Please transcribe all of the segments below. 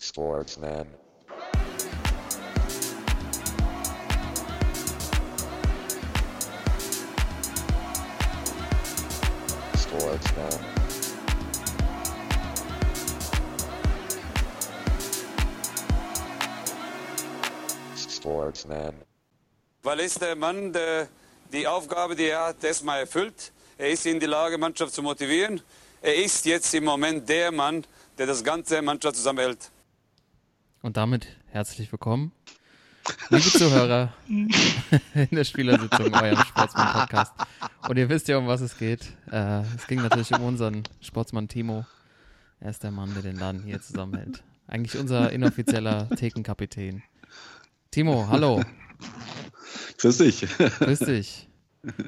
Sportsman. Sportsman. Sportsman. Weil ist der Mann, der die Aufgabe, die er hat, erstmal erfüllt. Er ist in die Lage, Mannschaft zu motivieren. Er ist jetzt im Moment der Mann, der das ganze Mannschaft zusammenhält. Und damit herzlich willkommen, liebe Zuhörer, in der Spielersitzung, eurem Sportsmann-Podcast. Und ihr wisst ja, um was es geht. Äh, es ging natürlich um unseren Sportsmann Timo. Er ist der Mann, der den Laden hier zusammenhält. Eigentlich unser inoffizieller Thekenkapitän. Timo, hallo. Grüß dich. Grüß dich.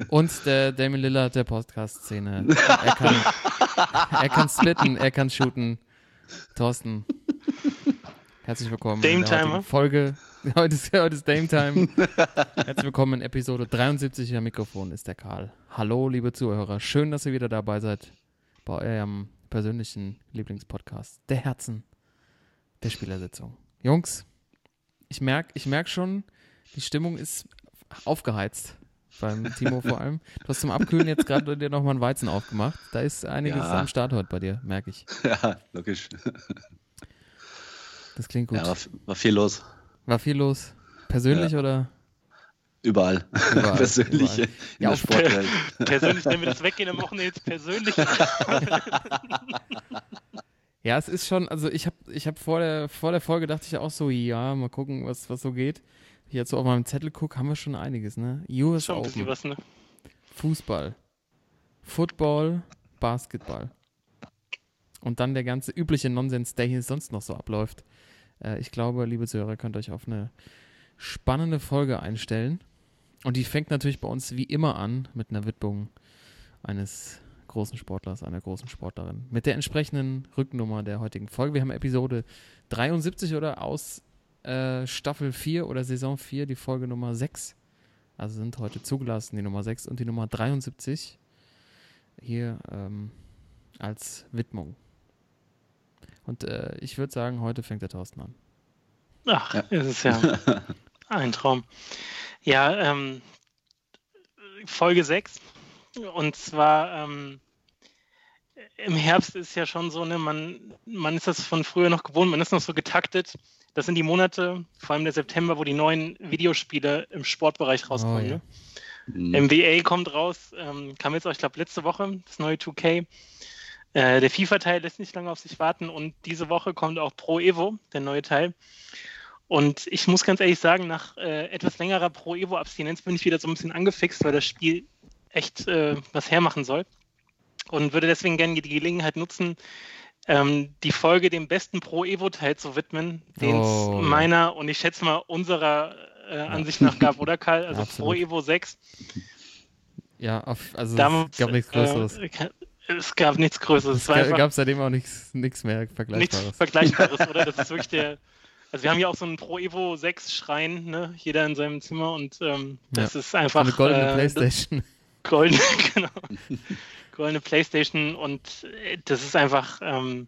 Und der Damon Lillard der Podcast-Szene. Er kann, er kann splitten, er kann shooten. Thorsten, herzlich willkommen Dame in der heutigen Timer. Folge. Heute ist, heute ist Dame Time. Herzlich willkommen in Episode 73. Am Mikrofon ist der Karl. Hallo, liebe Zuhörer. Schön, dass ihr wieder dabei seid bei eurem persönlichen Lieblingspodcast. Der Herzen der Spielersitzung. Jungs, ich merke ich merk schon, die Stimmung ist aufgeheizt. Beim Timo vor allem. Du hast zum Abkühlen jetzt gerade dir nochmal einen Weizen aufgemacht. Da ist einiges Ja. am Start heute bei dir, merke ich. Ja, logisch. Das klingt gut. Ja, war, war viel los. War viel los. Persönlich oder? Überall. Überall, Persönlich überall. in Ja, der Sportwelt. Persönlich, wenn wir das weggehen, dann machen wir jetzt persönlich. Ja, es ist schon, also ich habe ich hab vor, der, vor der Folge dachte ich auch so, ja, mal gucken, was, was so geht. Ich jetzt so auf meinem Zettel gucke, haben wir schon einiges, ne? US Schon ein bisschen Open, was, ne? Fußball, Football, Basketball. Und dann der ganze übliche Nonsens, der hier sonst noch so abläuft. Äh, ich glaube, liebe Zuhörer, könnt euch auf eine spannende Folge einstellen. Und die fängt natürlich bei uns wie immer an mit einer Widmung eines großen Sportlers, einer großen Sportlerin. Mit der entsprechenden Rücknummer der heutigen Folge. Wir haben Episode 73 oder aus äh, Staffel 4 oder Saison 4, die Folge Nummer 6. Also sind heute zugelassen die Nummer 6 und die Nummer 73 hier ähm, als Widmung. Und äh, ich würde sagen, heute fängt der Thorsten an. Ach, Ja. ist es ja ein Traum. Ja, ähm, Folge 6. Und zwar ähm, im Herbst ist ja schon so, ne, man, man ist das von früher noch gewohnt, man ist noch so getaktet. Das sind die Monate, vor allem der September, wo die neuen Videospiele im Sportbereich rauskommen. ja. ne? Mhm. NBA kommt raus, ähm, kam jetzt auch, ich glaube, letzte Woche, das neue 2K. Äh, der FIFA-Teil lässt nicht lange auf sich warten und diese Woche kommt auch Pro Evo, der neue Teil. Und ich muss ganz ehrlich sagen, nach äh, etwas längerer Pro Evo-Abstinenz bin ich wieder so ein bisschen angefixt, weil das Spiel echt äh, was hermachen soll. Und würde deswegen gerne die Gelegenheit nutzen, ähm, die Folge dem besten Pro Evo-Teil zu widmen, den es Oh, meiner und ich schätze mal unserer äh, Ansicht nach gab, oder Karl? Also Pro. Evo 6 Ja, auf, also damals, es gab nichts Größeres. Äh, es gab nichts Größeres. es gab seitdem auch nichts nichts mehr nichts Vergleichbares. Vergleichbares, oder? Das ist wirklich der. Also wir haben ja auch so einen Pro Evo 6 Schrein, ne? Jeder in seinem Zimmer und ähm, das ist So einfach eine goldene äh, Playstation. Goldene, genau. Goldene Playstation und äh, das ist einfach. Ähm,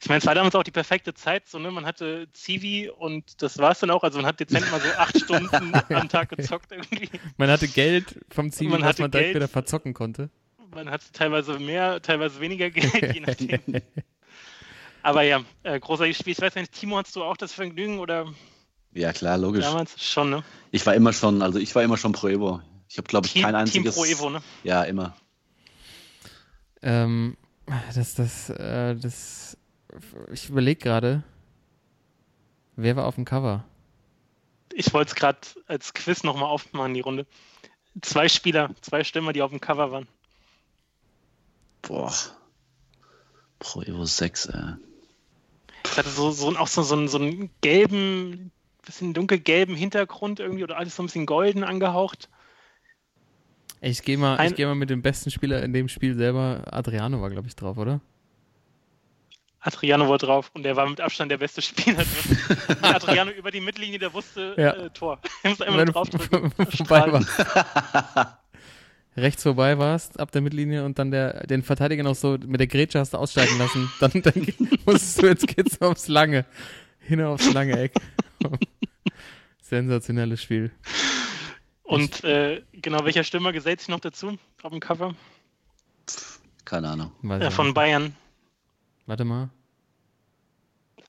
ich meine, es war damals auch die perfekte Zeit, so, ne? Man hatte Civi und das war es dann auch. Also man hat dezent mal so acht Stunden am Tag gezockt irgendwie. Man hatte Geld vom Man was man direkt Geld. wieder verzocken konnte. Man hatte teilweise mehr, teilweise weniger Geld, je nachdem. Aber ja, äh, großartiges Spiel. Ich weiß nicht, Timo, hast du auch das Vergnügen oder Ja, klar, logisch. damals schon, ne? Ich war immer schon, also ich war immer schon Pro Evo. Ich habe, glaube ich, Team, kein Team einziges. Pro Evo, ne? Ja, immer. Ähm, das, das, äh, das, ich überlege gerade, wer war auf dem Cover? Ich wollte es gerade als Quiz nochmal aufmachen, die Runde. Zwei Spieler, zwei Stürmer, die auf dem Cover waren. Boah. Pro Evo 6, ey. Es hatte so, so, auch so, so, einen, so einen gelben, bisschen dunkelgelben Hintergrund irgendwie oder alles so ein bisschen golden angehaucht. Ich gehe mal, Ein- ich geh mal mit dem besten Spieler in dem Spiel selber. Adriano war, glaube ich, drauf, oder? Adriano war drauf und der war mit Abstand der beste Spieler Adriano über die Mittellinie, der wusste Ja. äh, Tor. Er muss einmal dann draufdrücken. rechts vorbei warst, ab der Mittellinie und dann der, den Verteidiger noch so mit der Grätsche hast du aussteigen lassen. Dann, dann musstest du jetzt geht's aufs lange. Hin aufs lange Eck. Sensationelles Spiel. Und äh, genau, welcher Stürmer gesellt sich noch dazu auf dem Cover? Keine Ahnung. Äh, von Bayern. Warte mal.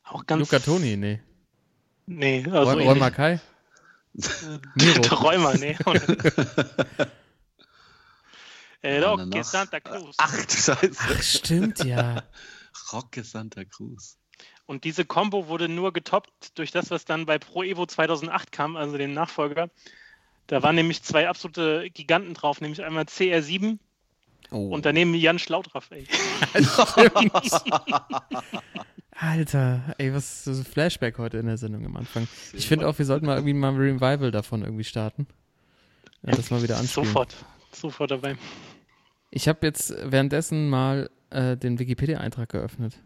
Auch ganz. Luca Toni, nee. Nee, also. Räumer Kai? Miro. Räumer, nee. Äh, Roque Santa Cruz. Ach, du Scheiße. Ach, stimmt, ja. Roque Santa Cruz. Und diese Combo wurde nur getoppt durch das, was dann bei Pro Evo 2008 kam, also den Nachfolger. Da waren nämlich zwei absolute Giganten drauf, nämlich einmal CR7 oh. und daneben Jan Schlaudraff, ey. Alter, ey, was ist so ein Flashback heute in der Sendung am Anfang. Ich finde auch, wir sollten mal irgendwie mal ein Revival davon irgendwie starten. Ja, das mal wieder anspielen. Sofort, sofort dabei. Ich habe jetzt währenddessen mal äh, den Wikipedia-Eintrag geöffnet.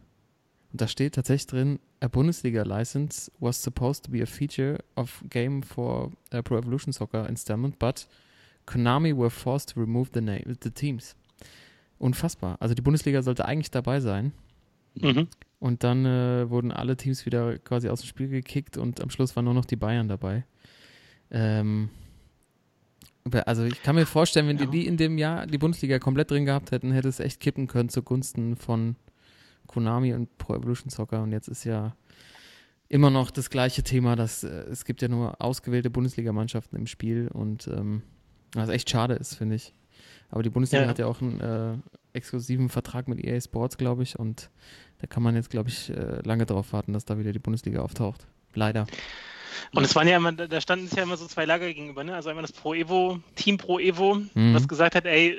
Und da steht tatsächlich drin, a Bundesliga license was supposed to be a feature of game for uh, Pro Evolution Soccer installment, but Konami were forced to remove the, name, the teams. Unfassbar. Also die Bundesliga sollte eigentlich dabei sein. Mhm. Und dann äh, wurden alle Teams wieder quasi aus dem Spiel gekickt und am Schluss waren nur noch die Bayern dabei. Ähm, also ich kann mir vorstellen, wenn ja. die, die in dem Jahr die Bundesliga komplett drin gehabt hätten, hätte es echt kippen können zugunsten von Konami und Pro Evolution Soccer. Und jetzt ist ja immer noch das gleiche Thema, dass äh, es gibt ja nur ausgewählte Bundesligamannschaften im Spiel und ähm, was echt schade ist, finde ich. Aber die Bundesliga ja. hat ja auch einen äh, exklusiven Vertrag mit EA Sports, glaube ich, und da kann man jetzt, glaube ich, äh, lange darauf warten, dass da wieder die Bundesliga auftaucht. Leider. Und es waren ja immer, da standen sich ja immer so zwei Lager gegenüber, ne? Also einmal das Pro Evo, Team Pro Evo, mhm. was gesagt hat, ey,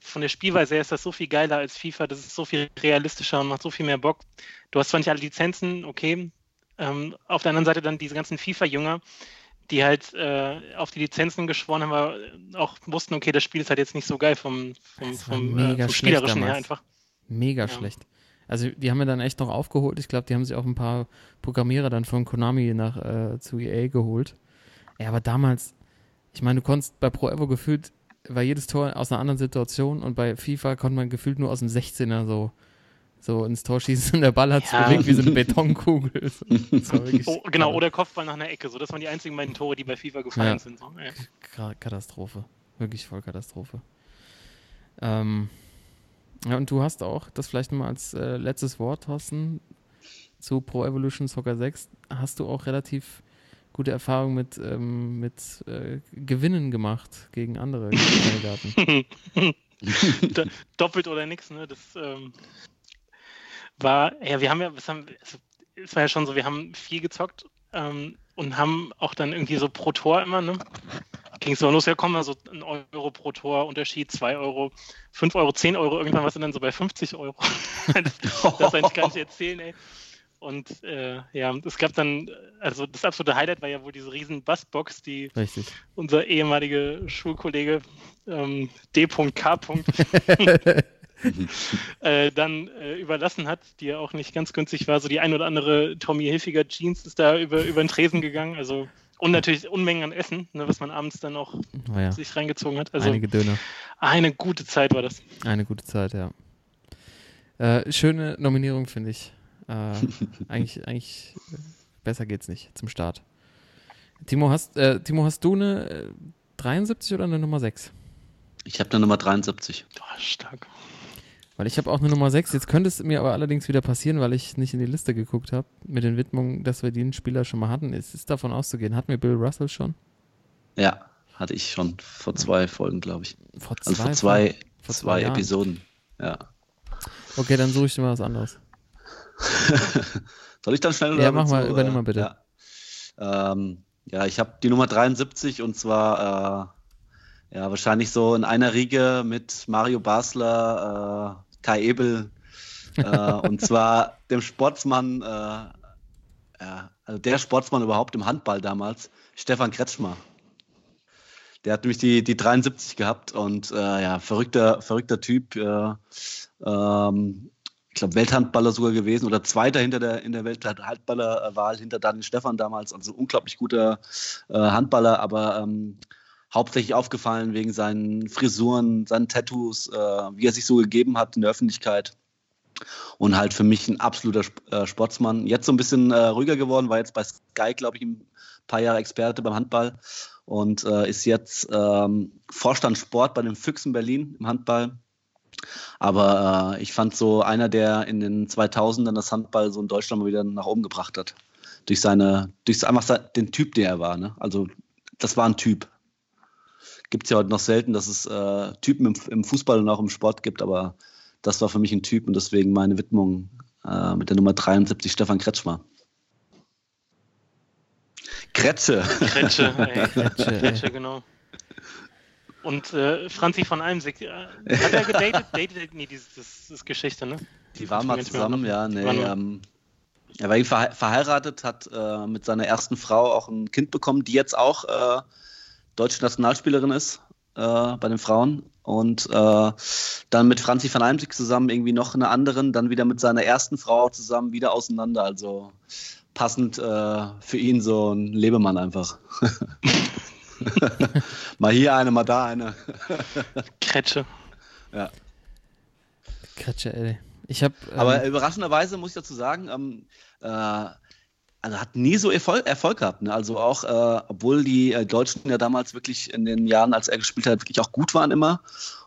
von der Spielweise her ist das so viel geiler als FIFA, das ist so viel realistischer und macht so viel mehr Bock. Du hast zwar nicht alle Lizenzen, okay. Ähm, auf der anderen Seite dann diese ganzen FIFA-Jünger, die halt äh, auf die Lizenzen geschworen haben, aber auch wussten, okay, das Spiel ist halt jetzt nicht so geil vom, vom, vom, äh, vom Spielerischen her einfach. Mega ja. schlecht. Also die haben wir dann echt noch aufgeholt. Ich glaube, die haben sich auch ein paar Programmierer dann von Konami nach äh, zu EA geholt. Ja, aber damals, ich meine, du konntest bei Pro Evo gefühlt, war jedes Tor aus einer anderen Situation und bei FIFA konnte man gefühlt nur aus dem 16er so, so ins Tor schießen und der Ball hat sich ja. bewegt wie so eine Betonkugel. oh, genau, oder Kopfball nach einer Ecke. So, das waren die einzigen beiden Tore, die bei FIFA gefallen ja. sind. So. Ja. Katastrophe. Wirklich voll Katastrophe. Ähm, ja, und du hast auch, das vielleicht nochmal als äh, letztes Wort, Thorsten, zu Pro Evolution Soccer 6, hast du auch relativ gute Erfahrungen mit, ähm, mit äh, Gewinnen gemacht gegen andere Kandidaten. Doppelt oder nichts, ne? Das ähm, war, ja, wir haben ja, was haben, also, es war ja schon so, wir haben viel gezockt ähm, und haben auch dann irgendwie so pro Tor immer, ne? Ging es so los, ja komm, also ein Euro pro Tor, Unterschied, 2 Euro, 5 Euro, 10 Euro, irgendwann war es dann so bei 50 Euro. das, das eigentlich gar nicht erzählen, ey. Und äh, ja, es gab dann, also das absolute Highlight war ja wohl diese riesen Bassbox, die Richtig. unser ehemaliger Schulkollege ähm, D.K. äh, dann äh, überlassen hat, die ja auch nicht ganz günstig war. So die ein oder andere Tommy Hilfiger Jeans ist da über, über den Tresen gegangen. Also und natürlich Unmengen an Essen, ne, was man abends dann auch oh ja. sich reingezogen hat. Also Einige Döner. Eine gute Zeit war das. Eine gute Zeit, ja. Äh, schöne Nominierung, finde ich. Äh, eigentlich, eigentlich besser geht's nicht zum Start. Timo, hast, äh, Timo, hast du eine 73 äh, oder eine Nummer 6? Ich habe eine Nummer 73. Oh, stark. Weil ich habe auch eine Nummer 6. Jetzt könnte es mir aber allerdings wieder passieren, weil ich nicht in die Liste geguckt habe, mit den Widmungen, dass wir den Spieler schon mal hatten. Es ist davon auszugehen. Hatten wir Bill Russell schon? Ja, hatte ich schon vor zwei Folgen, glaube ich. Vor zwei, also vor zwei, vor zwei, zwei Episoden. Ja. Okay, dann suche ich dir mal was anderes. Soll ich dann schnell Ja, mach mal, so, übernimm mal bitte. Ja, ähm, ja ich habe die Nummer 73 und zwar äh, ja, wahrscheinlich so in einer Riege mit Mario Basler, äh, Kai Ebel äh, und zwar dem Sportsmann, äh, ja, also der Sportsmann überhaupt im Handball damals, Stefan Kretschmer. Der hat nämlich die, die 73 gehabt und äh, ja, verrückter, verrückter Typ. Äh, ähm, ich glaube, Welthandballer sogar gewesen oder Zweiter hinter der, in der Welthandballerwahl hinter Daniel Stefan damals. Also unglaublich guter äh, Handballer, aber ähm, hauptsächlich aufgefallen wegen seinen Frisuren, seinen Tattoos, äh, wie er sich so gegeben hat in der Öffentlichkeit. Und halt für mich ein absoluter äh, Sportsmann. Jetzt so ein bisschen äh, ruhiger geworden, war jetzt bei Sky, glaube ich, ein paar Jahre Experte beim Handball und äh, ist jetzt ähm, Vorstand Sport bei den Füchsen Berlin im Handball. Aber äh, ich fand so einer, der in den 2000ern das Handball so in Deutschland mal wieder nach oben gebracht hat. Durch seine, durch einfach den Typ, der er war. Ne? Also das war ein Typ. Gibt es ja heute noch selten, dass es äh, Typen im, im, Fußball und auch im Sport gibt, aber das war für mich ein Typ und deswegen meine Widmung äh, mit der Nummer 73, Stefan Kretschmer. Kretsche. Kretsche, ey. Kretsche, Kretsche genau. Und äh, Franzi von Almsig, äh, hat er gedatet? Dated? Nee, das, das ist Geschichte, ne? Die waren mal zusammen, ja. Nee, ähm, er war ver verheiratet, hat äh, mit seiner ersten Frau auch ein Kind bekommen, die jetzt auch äh, deutsche Nationalspielerin ist äh, bei den Frauen. Und äh, dann mit Franzi van Eimsig zusammen irgendwie noch eine anderen, dann wieder mit seiner ersten Frau zusammen wieder auseinander. Also passend äh, für ihn so ein Lebemann einfach. mal hier eine, mal da eine. Kretsche. Ja. Kretsche, ey. Ich hab, ähm, Aber überraschenderweise muss ich dazu sagen, ähm, äh, also hat nie so Erfolg, Erfolg gehabt. Ne? Also auch, äh, obwohl die äh, Deutschen ja damals wirklich in den Jahren, als er gespielt hat, wirklich auch gut waren immer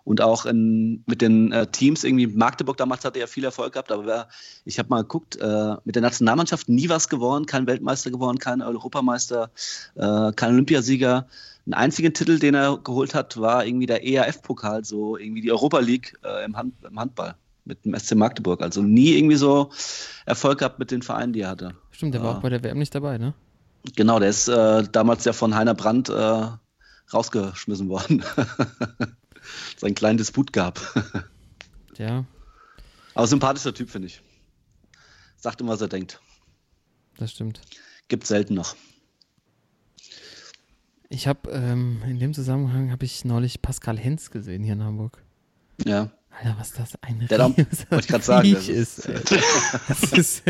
und auch in, mit den äh, Teams irgendwie Magdeburg damals hatte er viel Erfolg gehabt, aber ich habe mal geguckt, äh, mit der Nationalmannschaft nie was gewonnen, kein Weltmeister gewonnen, kein Europameister, äh, kein Olympiasieger. Ein einzigen Titel, den er geholt hat, war irgendwie der ERF-Pokal, so irgendwie die Europa League äh, im, Hand, im Handball mit dem SC Magdeburg. Also nie irgendwie so Erfolg gehabt mit den Vereinen, die er hatte. Stimmt, der war auch bei der WM nicht dabei, ne? Genau, der ist äh, damals ja von Heiner Brandt äh, rausgeschmissen worden. Sein kleinen Disput gab. ja. Aber sympathischer Typ, finde ich. Sagt immer, was er denkt. Das stimmt. Gibt selten noch. Ich habe ähm, in dem Zusammenhang habe ich neulich Pascal Hens gesehen hier in Hamburg. Ja. Alter, was das ein Der Ries, wollte ich gerade sagen, das ist, das, ist,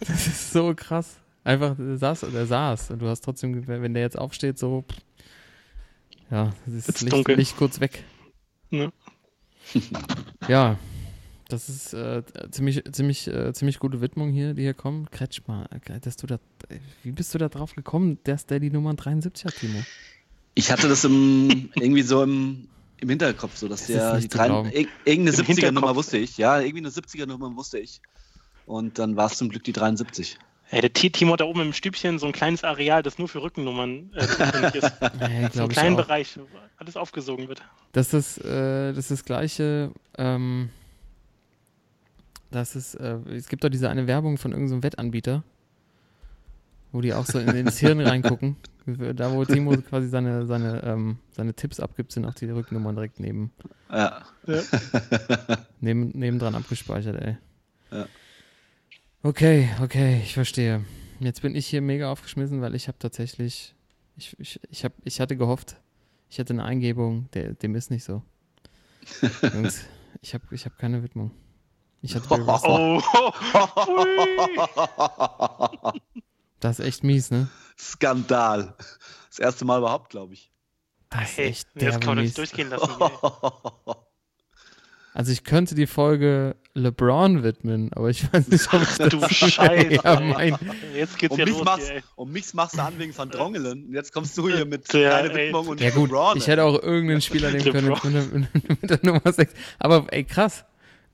das ist so krass. Einfach, der saß, der saß und du hast trotzdem, wenn der jetzt aufsteht, so, ja, das ist Licht, Licht, kurz weg. Ja, ja das ist äh, ziemlich, ziemlich, äh, ziemlich gute Widmung hier, die hier kommen. Kretschmer, dass du da, wie bist du da drauf gekommen, dass der die Nummer 73 hat, Timo? Ich hatte das im, irgendwie so im, im Hinterkopf, so dass das der die drei, irgendeine 70er-Nummer wusste ich. Ja, irgendwie eine 70er-Nummer wusste ich. Und dann war es zum Glück die 73. Hey, der Timo hat da oben im Stübchen so ein kleines Areal, das nur für Rückennummern äh, ist. nee, so einen kleinen Bereich, wo alles aufgesogen wird. Das ist, äh, das, ist das gleiche. Ähm, das ist, äh, es gibt doch diese eine Werbung von irgendeinem so Wettanbieter, wo die auch so in, ins Hirn reingucken. Da, wo Timo quasi seine, seine, ähm, seine Tipps abgibt, sind auch die Rückennummern direkt neben. Ja. ja. neben, nebendran abgespeichert, ey. Ja. Okay, okay, ich verstehe. Jetzt bin ich hier mega aufgeschmissen, weil ich habe tatsächlich, ich, ich, ich, hab, ich hatte gehofft, ich hatte eine Eingebung, der, dem ist nicht so. Jungs, ich habe ich hab keine Widmung. Ich hatte oh, Das ist echt mies, ne? Skandal. Das erste Mal überhaupt, glaube ich. Das ist hey, echt das kann man nicht durchgehen lassen. Also ich könnte die Folge LeBron widmen, aber ich weiß nicht, ob ich das Du Scheiße. ja, mein. Jetzt geht's und ja mich los machst, hier, Und mich machst du an wegen Van Drongelen. Und jetzt kommst du hier mit ja, kleiner Widmung und ja, gut, LeBron. Ich hätte auch irgendeinen Spieler nehmen können mit, mit, mit der Nummer 6. Aber ey, krass.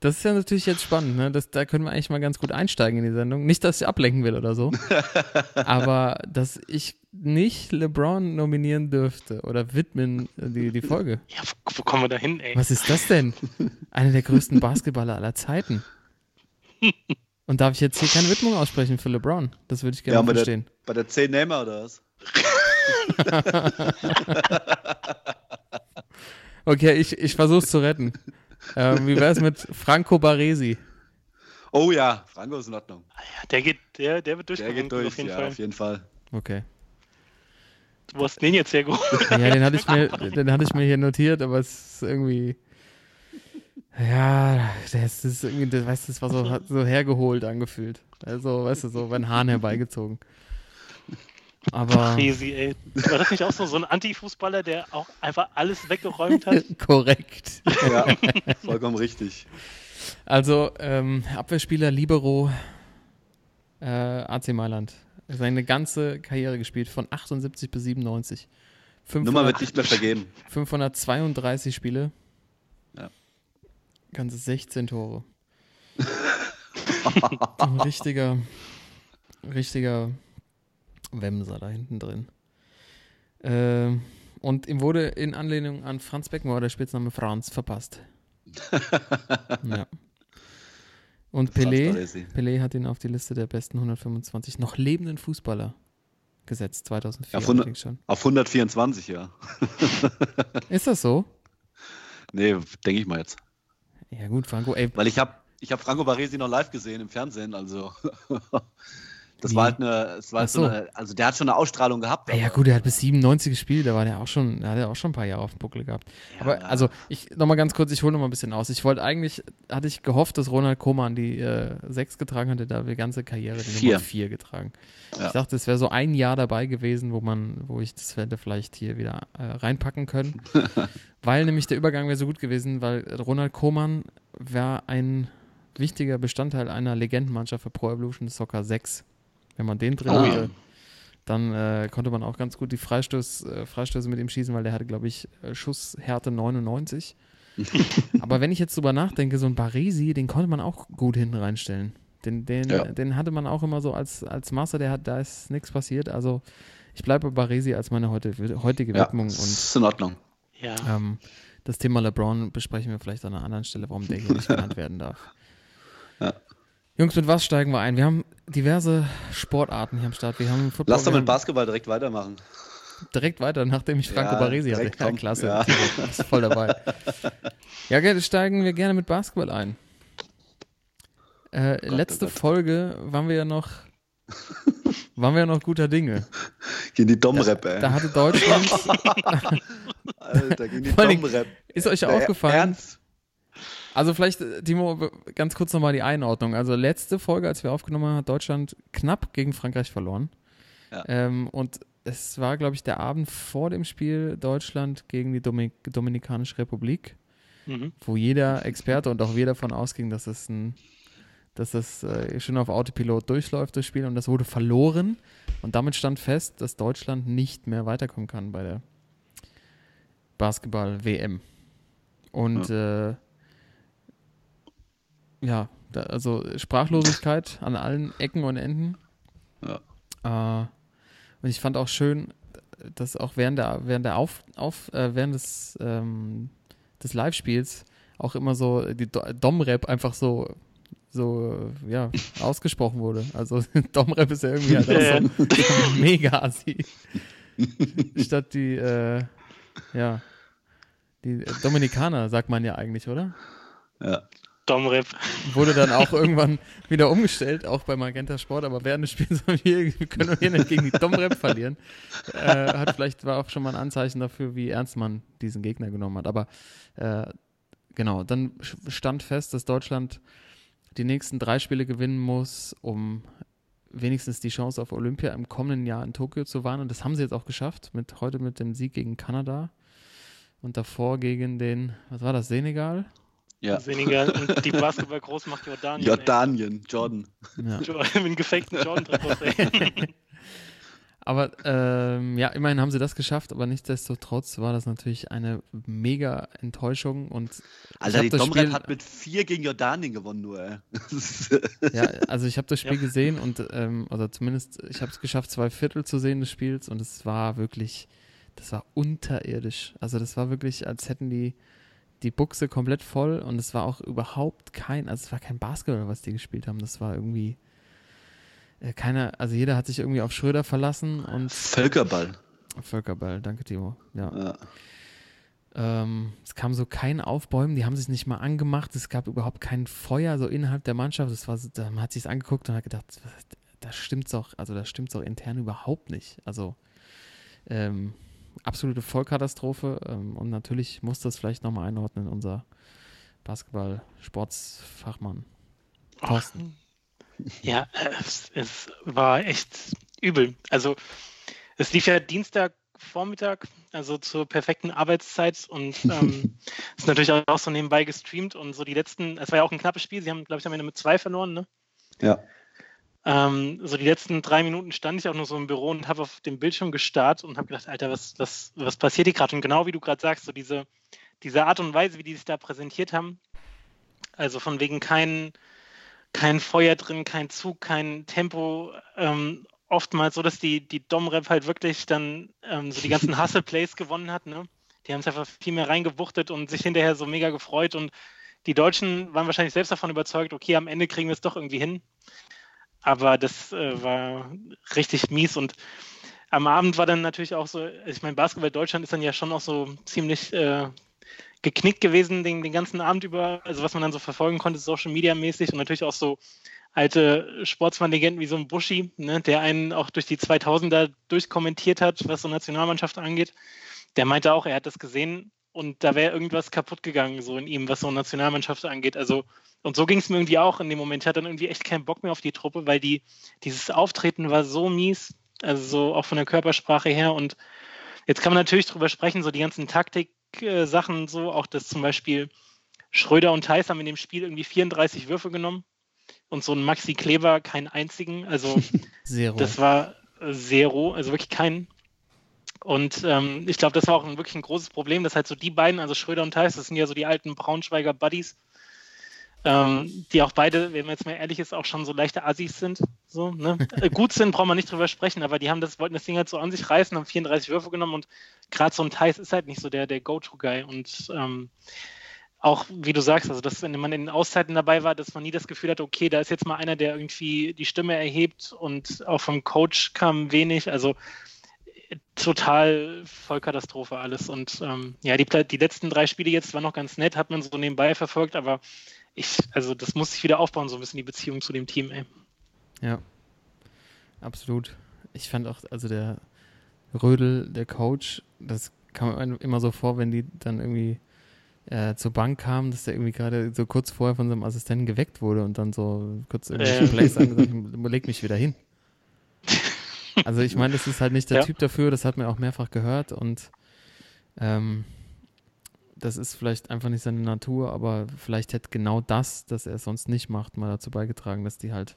Das ist ja natürlich jetzt spannend, ne? Das, da können wir eigentlich mal ganz gut einsteigen in die Sendung. Nicht, dass ich ablenken will oder so. aber dass ich nicht LeBron nominieren dürfte oder widmen äh, die, die Folge. Ja, wo, wo kommen wir da hin, ey? Was ist das denn? Einer der größten Basketballer aller Zeiten. Und darf ich jetzt hier keine Widmung aussprechen für LeBron? Das würde ich gerne ja, bei verstehen. Der, bei der 10 Nehmer oder was? okay, ich, ich versuche es zu retten. Ähm, wie wäre es mit Franco Baresi? Oh ja, Franco ist in Ordnung. Ah der geht, der, der wird durchgegangen. Der geht durch, auf jeden, ja, Fall. auf jeden Fall. Okay. Du hast den jetzt sehr gut. Ja, den hatte ich mir, den hatte ich mir hier notiert, aber es ist irgendwie. Ja, das ist irgendwie, das, weißt du, das war so, so hergeholt angefühlt. Also, weißt du, so beim Hahn herbeigezogen. Aber Crazy, ey. War das nicht auch so, so ein Anti-Fußballer, der auch einfach alles weggeräumt hat? korrekt. Ja, vollkommen richtig. Also, ähm, Abwehrspieler Libero äh, AC Mailand. Seine ganze Karriere gespielt, von 78 bis 97. Nummer 500, wird nicht mehr vergeben. 532 Spiele. Ja. Ganze 16 Tore. Ein richtiger, richtiger Wemser da hinten drin. Ähm, und ihm wurde in Anlehnung an Franz Beckenbauer der Spitzname Franz verpasst. ja. Und Pelé. Pelé hat ihn auf die Liste der besten 125 noch lebenden Fußballer gesetzt, 2004 Auf 100 allerdings schon. Auf 124, ja. Ist das so? Nee, denke ich mal jetzt. Ja gut, Franco, ey, Weil ich habe ich hab Franco Baresi noch live gesehen im Fernsehen, also das Wie? war halt eine, es war halt Ach so. so. eine, also der hat schon eine Ausstrahlung gehabt. Ja, ja, gut, er hat bis 97 gespielt, da war der auch schon, da hat er auch schon ein paar Jahre auf dem Buckel gehabt. Aber ja. also, ich nochmal ganz kurz, ich hole nochmal ein bisschen aus. Ich wollte eigentlich, hatte ich gehofft, dass Ronald Koeman die äh, 6 getragen hatte, da die ganze Karriere die Vier. Nummer 4 getragen. Ja. Ich dachte, es wäre so ein Jahr dabei gewesen, wo man, wo ich das hätte vielleicht hier wieder äh, reinpacken können. weil nämlich der Übergang wäre so gut gewesen, weil Ronald Koeman war ein wichtiger Bestandteil einer Legendenmannschaft für Pro Evolution Soccer 6. Wenn man den drin Oh, hatte, ja. dann äh, konnte man auch ganz gut die Freistoß, äh, Freistöße mit ihm schießen, weil der hatte, glaube ich, äh, Schusshärte 99. Aber wenn ich jetzt drüber nachdenke, so ein Baresi, den konnte man auch gut hinten reinstellen. Den, den, Ja. den hatte man auch immer so als, als Master, der hat, da ist nichts passiert. Also ich bleibe bei Baresi als meine heute, heutige ja, Widmung und ist in Ordnung. Ja. ähm, das Thema LeBron besprechen wir vielleicht an einer anderen Stelle, warum der hier nicht genannt werden darf. Ja. Jungs, mit was steigen wir ein? Wir haben diverse Sportarten hier am Start. Wir haben Football, Lass doch mit Basketball direkt weitermachen. direkt weiter, nachdem ich Franco Ja, Baresi hatte. Ja, klasse. Ja. Bist voll dabei. ja, gerne steigen wir gerne mit Basketball ein. Äh, oh letzte Gott. Folge waren wir ja noch waren wir ja noch guter Dinge. Gegen die Dom-Rap, ey. Da hatte Deutschland, Alter, gegen die Dom-Rap. ist euch Der aufgefallen, Ernst? Also vielleicht, äh, Timo, ganz kurz nochmal die Einordnung. Also letzte Folge, als wir aufgenommen haben, hat Deutschland knapp gegen Frankreich verloren. Ja. Ähm, und es war, glaube ich, der Abend vor dem Spiel Deutschland gegen die Dominik Dominikanische Republik, Mhm. wo jeder Experte und auch wir davon ausging, dass es ein dass das äh, schon auf Autopilot durchläuft, das Spiel, und das wurde verloren. Und damit stand fest, dass Deutschland nicht mehr weiterkommen kann bei der Basketball-WM. Und äh, ja, da, also Sprachlosigkeit an allen Ecken und Enden. Äh, und ich fand auch schön, dass auch während der, während der Auf, auf äh, während des, ähm, des Live-Spiels auch immer so die Do Dom-Rap einfach so so ja ausgesprochen wurde. Also Dom-Rap ist ja irgendwie halt so, so mega assi. Statt die äh, ja die Dominikaner sagt man ja eigentlich, oder? Ja. Domrep. Wurde dann auch irgendwann wieder umgestellt, auch bei Magenta Sport, aber während des Spiels haben wir, wir können hier nicht gegen die Domrep verlieren. Äh, hat vielleicht war auch schon mal ein Anzeichen dafür, wie ernst man diesen Gegner genommen hat. Aber äh, genau, dann stand fest, dass Deutschland die nächsten drei Spiele gewinnen muss, um wenigstens die Chance auf Olympia im kommenden Jahr in Tokio zu wahren. Und das haben sie jetzt auch geschafft, mit heute mit dem Sieg gegen Kanada und davor gegen den, was war das, Senegal? Ja. Und die Basketball-Großmacht Jordanien. Jordanien, Jordan. Ja. ey. Mit gefakten Jordan-Trikots, ey. Aber ähm, ja, immerhin haben sie das geschafft, aber nichtsdestotrotz war das natürlich eine mega Enttäuschung und Alter, die Spiel- hat mit vier gegen Jordanien gewonnen, nur, ey. ja, also ich habe das Spiel Ja. gesehen und ähm, also zumindest ich habe es geschafft, zwei Viertel zu sehen des Spiels und es war wirklich, das war unterirdisch. Also das war wirklich, als hätten die die Buchse komplett voll und es war auch überhaupt kein, also es war kein Basketball, was die gespielt haben. Das war irgendwie äh, keiner, also jeder hat sich irgendwie auf Schröder verlassen und Völkerball. Völkerball, danke Timo. Ja. Ja. Ähm, es kam so kein Aufbäumen, die haben sich nicht mal angemacht, es gab überhaupt kein Feuer so innerhalb der Mannschaft. Das war, so- da- man hat sich angeguckt und hat gedacht, das stimmt's doch, also das stimmt's doch intern überhaupt nicht. Also ähm, absolute Vollkatastrophe ähm, und natürlich muss das vielleicht nochmal einordnen, unser Basketball-Sportsfachmann. Thorsten. Ja, es, es war echt übel. Also es lief ja Dienstagvormittag, also zur perfekten Arbeitszeit und ähm, ist natürlich auch so nebenbei gestreamt und so die letzten, es war ja auch ein knappes Spiel, sie haben, glaube ich, am Ende mit zwei verloren, ne? Ja. Ähm, so die letzten drei Minuten stand ich auch nur so im Büro und habe auf dem Bildschirm gestarrt und habe gedacht, Alter, was, was, was passiert hier gerade? Und genau wie du gerade sagst, so diese, diese Art und Weise, wie die sich da präsentiert haben, also von wegen kein, kein Feuer drin, kein Zug, kein Tempo, ähm, oftmals so, dass die, die Dom-Rap halt wirklich dann ähm, so die ganzen Hustle-Plays gewonnen hat, ne? Die haben es einfach viel mehr reingewuchtet und sich hinterher so mega gefreut und die Deutschen waren wahrscheinlich selbst davon überzeugt, okay, am Ende kriegen wir es doch irgendwie hin. Aber das äh, war richtig mies und am Abend war dann natürlich auch so, ich meine, Basketball Deutschland ist dann ja schon auch so ziemlich äh, geknickt gewesen den, den ganzen Abend über, also was man dann so verfolgen konnte, Social Media mäßig und natürlich auch so alte Sportsmann-Legenden wie so ein Buschi, ne, der einen auch durch die 2000er durchkommentiert hat, was so Nationalmannschaft angeht. Der meinte auch, er hat das gesehen und da wäre irgendwas kaputt gegangen, so in ihm, was so Nationalmannschaft angeht. Also, und so ging es mir irgendwie auch in dem Moment. Ich hatte dann irgendwie echt keinen Bock mehr auf die Truppe, weil die, dieses Auftreten war so mies, also so auch von der Körpersprache her. Und jetzt kann man natürlich drüber sprechen, so die ganzen Taktik-Sachen, so auch das zum Beispiel Schröder und Theis haben in dem Spiel irgendwie 34 Würfe genommen und so ein Maxi Kleber keinen einzigen. Also das war Zero, also wirklich keinen. Und ähm, ich glaube, das war auch ein, wirklich ein großes Problem, dass halt so die beiden, also Schröder und Theis, das sind ja so die alten Braunschweiger Buddies, ähm, die auch beide, wenn man jetzt mal ehrlich ist, auch schon so leichte Assis sind. So, ne? Gut sind, braucht man nicht drüber sprechen, aber die haben das, wollten das Ding halt so an sich reißen, haben 34 Würfe genommen und gerade so ein Theis ist halt nicht so der, der Go-To-Guy. Und ähm, auch, wie du sagst, also dass, wenn man in den Auszeiten dabei war, dass man nie das Gefühl hat, okay, da ist jetzt mal einer, der irgendwie die Stimme erhebt und auch vom Coach kam wenig. Also total Vollkatastrophe alles. Und ähm, ja, die, die letzten drei Spiele jetzt waren noch ganz nett, hat man so nebenbei verfolgt, aber ich, also das muss sich wieder aufbauen, so ein bisschen die Beziehung zu dem Team, ey. Ja, absolut. Ich fand auch, also der Rödel, der Coach, das kam immer so vor, wenn die dann irgendwie äh, zur Bank kamen, dass der irgendwie gerade so kurz vorher von seinem Assistenten geweckt wurde und dann so kurz irgendwelche Ähm. Plays angesagt, leg mich wieder hin. Also ich meine, das ist halt nicht der Ja. Typ dafür, das hat man auch mehrfach gehört und ähm, das ist vielleicht einfach nicht seine Natur, aber vielleicht hätte genau das, das er sonst nicht macht, mal dazu beigetragen, dass die halt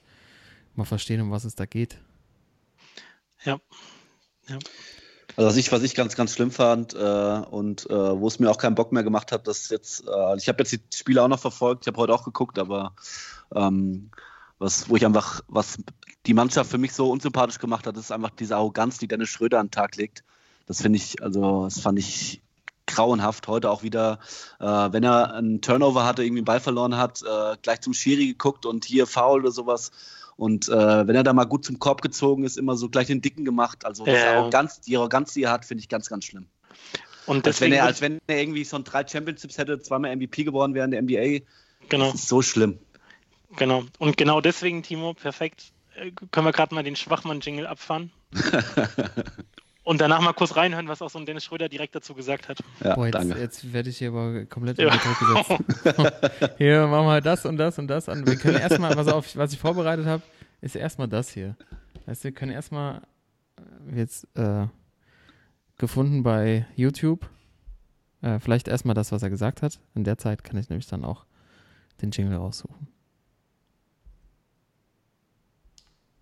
mal verstehen, um was es da geht. Ja. Also was ich, was ich ganz, ganz schlimm fand äh, und äh, wo es mir auch keinen Bock mehr gemacht hat, dass jetzt, äh, ich habe jetzt die Spiele auch noch verfolgt, ich habe heute auch geguckt, aber ähm, was, wo ich einfach, was die Mannschaft für mich so unsympathisch gemacht hat, ist einfach diese Arroganz, die Dennis Schröder an den Tag legt. Das finde ich, also das fand ich grauenhaft. Heute auch wieder, äh, wenn er einen Turnover hatte, irgendwie einen Ball verloren hat, äh, gleich zum Schiri geguckt und hier Foul oder sowas. Und äh, wenn er da mal gut zum Korb gezogen ist, immer so gleich den Dicken gemacht. Also Ja. Arroganz, die Arroganz, die er hat, finde ich ganz, ganz schlimm. Und Als wenn, er, als wenn er irgendwie schon drei Championships hätte, zweimal MVP geworden wäre in der NBA. genau, Das ist so schlimm. Genau. Und genau deswegen, Timo, perfekt, äh, können wir gerade mal den Schwachmann-Jingle abfahren. Und danach mal kurz reinhören, was auch so ein Dennis Schröder direkt dazu gesagt hat. Ja, Boah, jetzt, danke. jetzt werde ich hier aber komplett Ja. unter Druck gesetzt. hier, machen wir das und das und das an. Wir können erstmal, was, auf, was ich vorbereitet habe, ist erstmal das hier. Heißt, wir können erstmal äh, jetzt äh, gefunden bei YouTube. Äh, vielleicht erstmal das, was er gesagt hat. In der Zeit kann ich nämlich dann auch den Jingle raussuchen.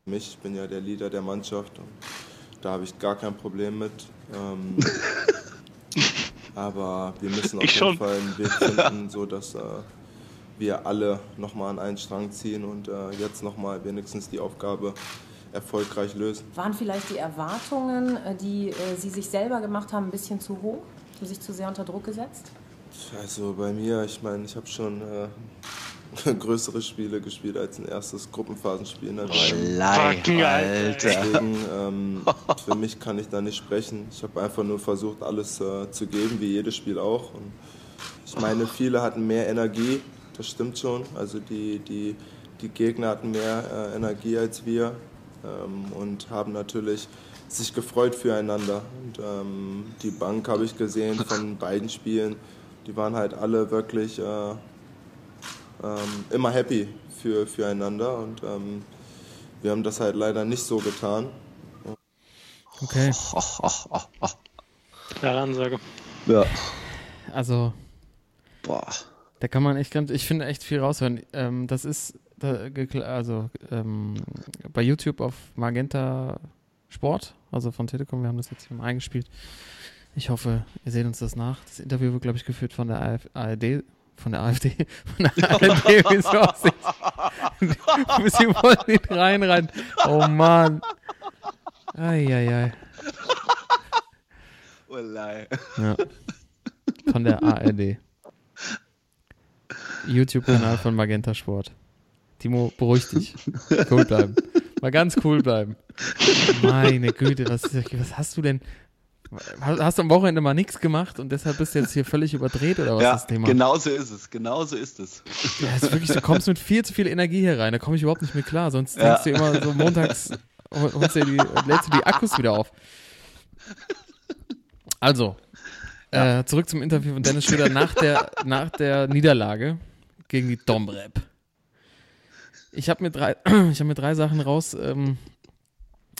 Mich. Ich bin ja der Leader der Mannschaft und da habe ich gar kein Problem mit. Ähm, aber wir müssen auf Ich jeden schon. Fall einen Weg finden, so dass äh, wir alle nochmal an einen Strang ziehen und äh, jetzt nochmal wenigstens die Aufgabe erfolgreich lösen. Waren vielleicht die Erwartungen, äh, die äh, Sie sich selber gemacht haben, ein bisschen zu hoch? Haben Sie sich zu sehr unter Druck gesetzt? Also bei mir, ich meine, ich habe schon äh, größere Spiele gespielt als ein erstes Gruppenphasenspiel in der WM. Lei, Fucking Alter. Deswegen, ähm, für mich kann ich da nicht sprechen. Ich habe einfach nur versucht, alles äh, zu geben, wie jedes Spiel auch. Und ich meine, viele hatten mehr Energie, das stimmt schon. Also die, die, die Gegner hatten mehr äh, Energie als wir ähm, und haben natürlich sich gefreut füreinander. Und ähm, die Bank habe ich gesehen von beiden Spielen. Die waren halt alle wirklich äh, ähm, immer happy für, füreinander und ähm, wir haben das halt leider nicht so getan. Okay. Och. Klare Ansage. Ja. Also, Boah. da kann man echt ganz, ich finde echt viel raushören. Ähm, das ist, da, also ähm, bei YouTube auf Magenta Sport, also von Telekom, wir haben das jetzt hier mal eingespielt. Ich hoffe, ihr seht uns das nach. Das Interview wird, glaube ich, geführt von der ARD, von der AfD, von der ARD, wie es aussieht. Sie wollen nicht rein, rein. Oh Mann. Eieiei. Wallahi. Ja. Von der ARD. YouTube-Kanal von Magenta Sport. Timo, beruhig dich. Cool bleiben. Mal ganz cool bleiben. Meine Güte, was, was hast du denn? Hast du am Wochenende mal nichts gemacht und deshalb bist du jetzt hier völlig überdreht oder was Ja, das Thema? genau so ist es. Genau so ist es. Ja, ist wirklich, du kommst mit viel zu viel Energie hier rein, da komme ich überhaupt nicht mehr klar. Sonst Ja. denkst du immer so montags, hol- holst du die, lädst du die Akkus wieder auf. Also, äh, zurück zum Interview von Dennis Schröder nach der, nach der Niederlage gegen die Domrep. Ich habe mir, drei- ich hab mir drei Sachen raus, ähm,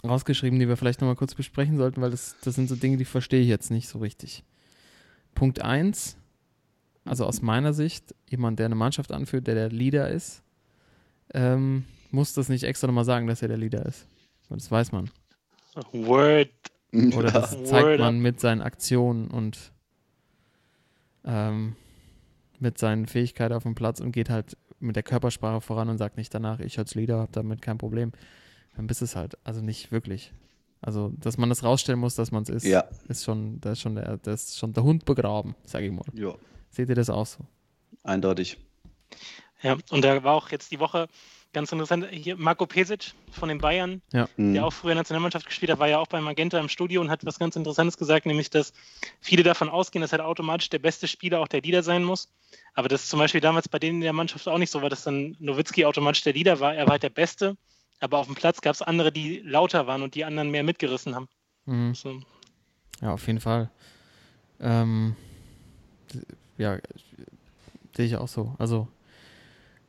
rausgeschrieben, die wir vielleicht nochmal kurz besprechen sollten, weil das, das sind so Dinge, die verstehe ich jetzt nicht so richtig. Punkt 1, also aus meiner Sicht, jemand, der eine Mannschaft anführt, der der Leader ist, ähm, muss das nicht extra nochmal sagen, dass er der Leader ist. Das weiß man. Word. Oder das Word zeigt man up. mit seinen Aktionen und ähm, mit seinen Fähigkeiten auf dem Platz und geht halt mit der Körpersprache voran und sagt nicht danach, ich als Leader habe damit kein Problem. Dann bist es halt. Also nicht wirklich. Also, dass man das rausstellen muss, dass man es ist, Ja. ist schon, da ist schon der, da ist schon der Hund begraben, sage ich mal. Ja, Seht ihr das auch so? eindeutig. Ja, und da war auch jetzt die Woche ganz interessant. Hier Marco Pesic von den Bayern, Mhm. der auch früher Nationalmannschaft gespielt hat, war ja auch bei Magenta im Studio und hat was ganz Interessantes gesagt, nämlich, dass viele davon ausgehen, dass halt automatisch der beste Spieler auch der Leader sein muss. Aber das zum Beispiel damals bei denen in der Mannschaft auch nicht so war, dass dann Nowitzki automatisch der Leader war. Er war halt der Beste, aber auf dem Platz gab es andere, die lauter waren und die anderen mehr mitgerissen haben. Mhm. So. Ja, auf jeden Fall. Ähm, ja, sehe ich auch so. Also,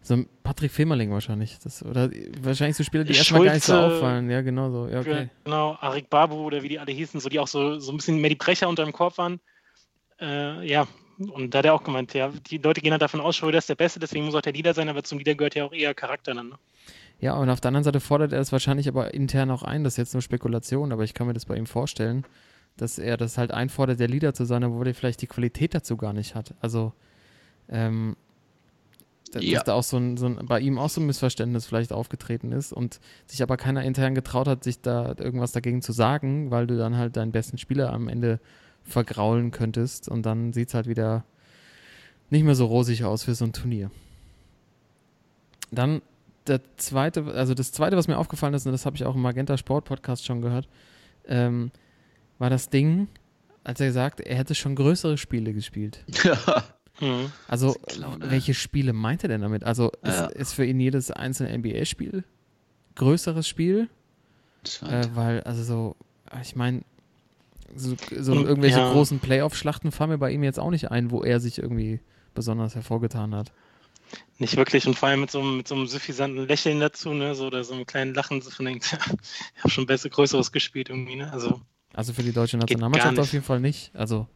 so ein Patrick Femerling wahrscheinlich. Das, oder wahrscheinlich so Spieler, die erstmal gar nicht so auffallen. Ja, genau so. Ja, okay. Genau, Arik Babu oder wie die alle hießen, so die auch so, so ein bisschen mehr die Brecher unter dem Korb waren. Äh, ja, und da hat er auch gemeint, ja, die Leute gehen halt davon aus, Schröder ist der Beste, deswegen muss auch der Leader sein, aber zum Leader gehört ja auch eher Charakter dann. Ne? Ja, und auf der anderen Seite fordert er es wahrscheinlich aber intern auch ein. Das ist jetzt nur Spekulation, aber ich kann mir das bei ihm vorstellen, dass er das halt einfordert, der Leader zu sein, obwohl er vielleicht die Qualität dazu gar nicht hat. Also, ähm, da- Ja. dass da auch so ein, so ein, bei ihm auch so ein Missverständnis vielleicht aufgetreten ist und sich aber keiner intern getraut hat, sich da irgendwas dagegen zu sagen, weil du dann halt deinen besten Spieler am Ende vergraulen könntest und dann sieht es halt wieder nicht mehr so rosig aus für so ein Turnier. Dann der zweite, also das zweite, was mir aufgefallen ist, und das habe ich auch im Magenta Sport Podcast schon gehört, ähm, war das Ding, als er sagt, er hätte schon größere Spiele gespielt. Mhm. Also, ey. welche Spiele meint er denn damit? Also, Ja. ist, ist für ihn jedes einzelne NBA-Spiel größeres Spiel? Äh, weil, also so, ich meine, so, so Und, irgendwelche ja. großen Playoff-Schlachten fallen mir bei ihm jetzt auch nicht ein, wo er sich irgendwie besonders hervorgetan hat. Nicht wirklich und vor allem mit so, einem- mit so einem suffisanten Lächeln dazu, ne, so, oder so einem kleinen Lachen, so von denkt, ich habe schon besser, größeres gespielt irgendwie, ne, also. Also für die deutsche Nationalmannschaft auf jeden Fall nicht. Also.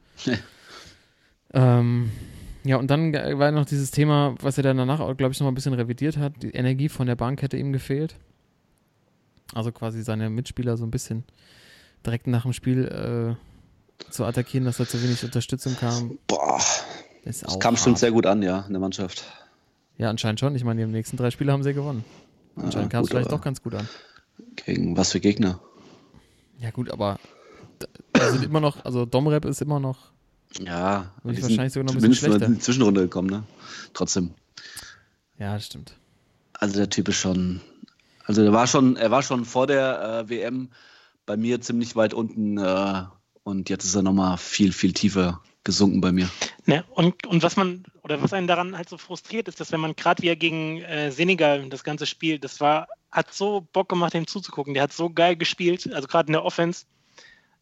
ähm, ja, und dann war noch dieses Thema, was er dann danach, glaube ich, noch mal ein bisschen revidiert hat. Die Energie von der Bank hätte ihm gefehlt. Also quasi seine Mitspieler so ein bisschen direkt nach dem Spiel äh, zu attackieren, dass da zu wenig Unterstützung kam. Boah, das kam schon hart. sehr gut an, ja, in der Mannschaft. Ja, anscheinend schon. Ich meine, die nächsten drei Spiele haben sie gewonnen. Anscheinend Ja, kam es vielleicht doch ganz gut an. Gegen was für Gegner? Ja, gut, aber da sind immer noch, also Domrep ist immer noch Ja, Bin ich die wahrscheinlich sind sogar noch ein bisschen schlechter. in die Zwischenrunde gekommen, ne? Trotzdem. Ja, das stimmt. Also der Typ ist schon, also der war schon, er war schon vor der äh, WM bei mir ziemlich weit unten äh, und jetzt ist er nochmal viel, viel tiefer gesunken bei mir. Ne, und, und was man, oder was einen daran halt so frustriert, ist, dass wenn man gerade wie er gegen äh, Senegal das ganze Spiel, das war, hat so Bock gemacht, ihm zuzugucken. Der hat so geil gespielt, also gerade in der Offense.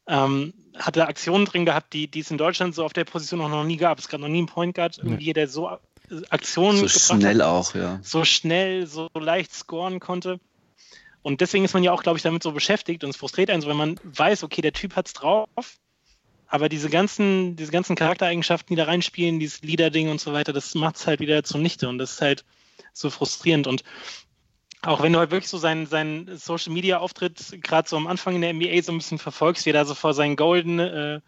Ähm, hatte Aktionen drin gehabt, die, die es in Deutschland so auf der Position auch noch nie gab. Es gab noch nie einen Point Guard, irgendwie, der so äh, Aktionen So schnell hat, auch, ja. so schnell, so leicht scoren konnte. Und deswegen ist man ja auch, glaube ich, damit so beschäftigt und es frustriert einen so, wenn man weiß, okay, der Typ hat's drauf, aber diese ganzen, diese ganzen Charaktereigenschaften, die da reinspielen, dieses Leader-Ding und so weiter, das macht es halt wieder zunichte und das ist halt so frustrierend. Und auch wenn du halt wirklich so seinen, seinen Social Media Auftritt gerade so am Anfang in der NBA so ein bisschen verfolgst, wie er da so vor seinen golden, äh,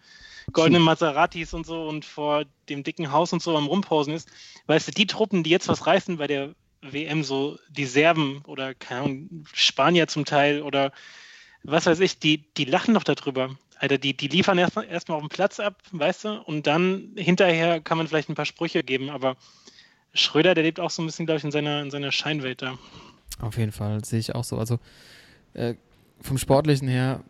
goldenen Maseratis und so und vor dem dicken Haus und so am Rumposen ist, weißt du, die Truppen, die jetzt was reißen bei der WM, so die Serben oder keine Ahnung, Spanier zum Teil oder was weiß ich, die, die lachen doch darüber. Alter, die, die liefern erstmal erst auf den Platz ab, weißt du, und dann hinterher kann man vielleicht ein paar Sprüche geben, aber Schröder, der lebt auch so ein bisschen, glaube ich, in seiner, in seiner Scheinwelt da. Auf jeden Fall, sehe ich auch so. Also äh, vom Sportlichen her,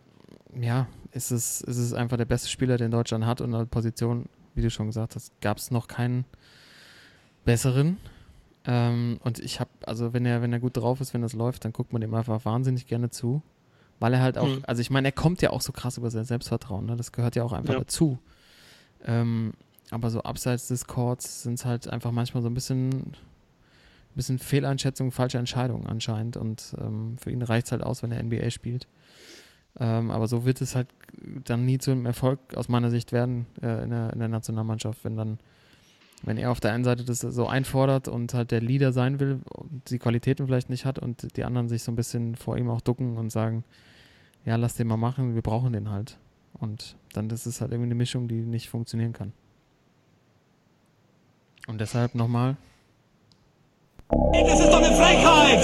ja, ist es, ist es einfach der beste Spieler, den Deutschland hat und in der Position, wie du schon gesagt hast, gab es noch keinen besseren. Ähm, und ich habe, also wenn er, wenn er gut drauf ist, wenn das läuft, dann guckt man dem einfach wahnsinnig gerne zu. Weil er halt auch, mhm. also ich meine, er kommt ja auch so krass über sein Selbstvertrauen, ne? das gehört ja auch einfach ja. dazu. Ähm, aber so abseits des Courts sind es halt einfach manchmal so ein bisschen, bisschen Fehleinschätzung, falsche Entscheidungen anscheinend. Und ähm, für ihn reicht es halt aus, wenn er NBA spielt. Ähm, aber so wird es halt dann nie zu einem Erfolg aus meiner Sicht werden äh, in, der, in der Nationalmannschaft, wenn dann wenn er auf der einen Seite das so einfordert und halt der Leader sein will und die Qualitäten vielleicht nicht hat und die anderen sich so ein bisschen vor ihm auch ducken und sagen, ja, lass den mal machen, wir brauchen den halt. Und dann ist es halt irgendwie eine Mischung, die nicht funktionieren kann. Und deshalb nochmal. Das ist doch eine Frechheit!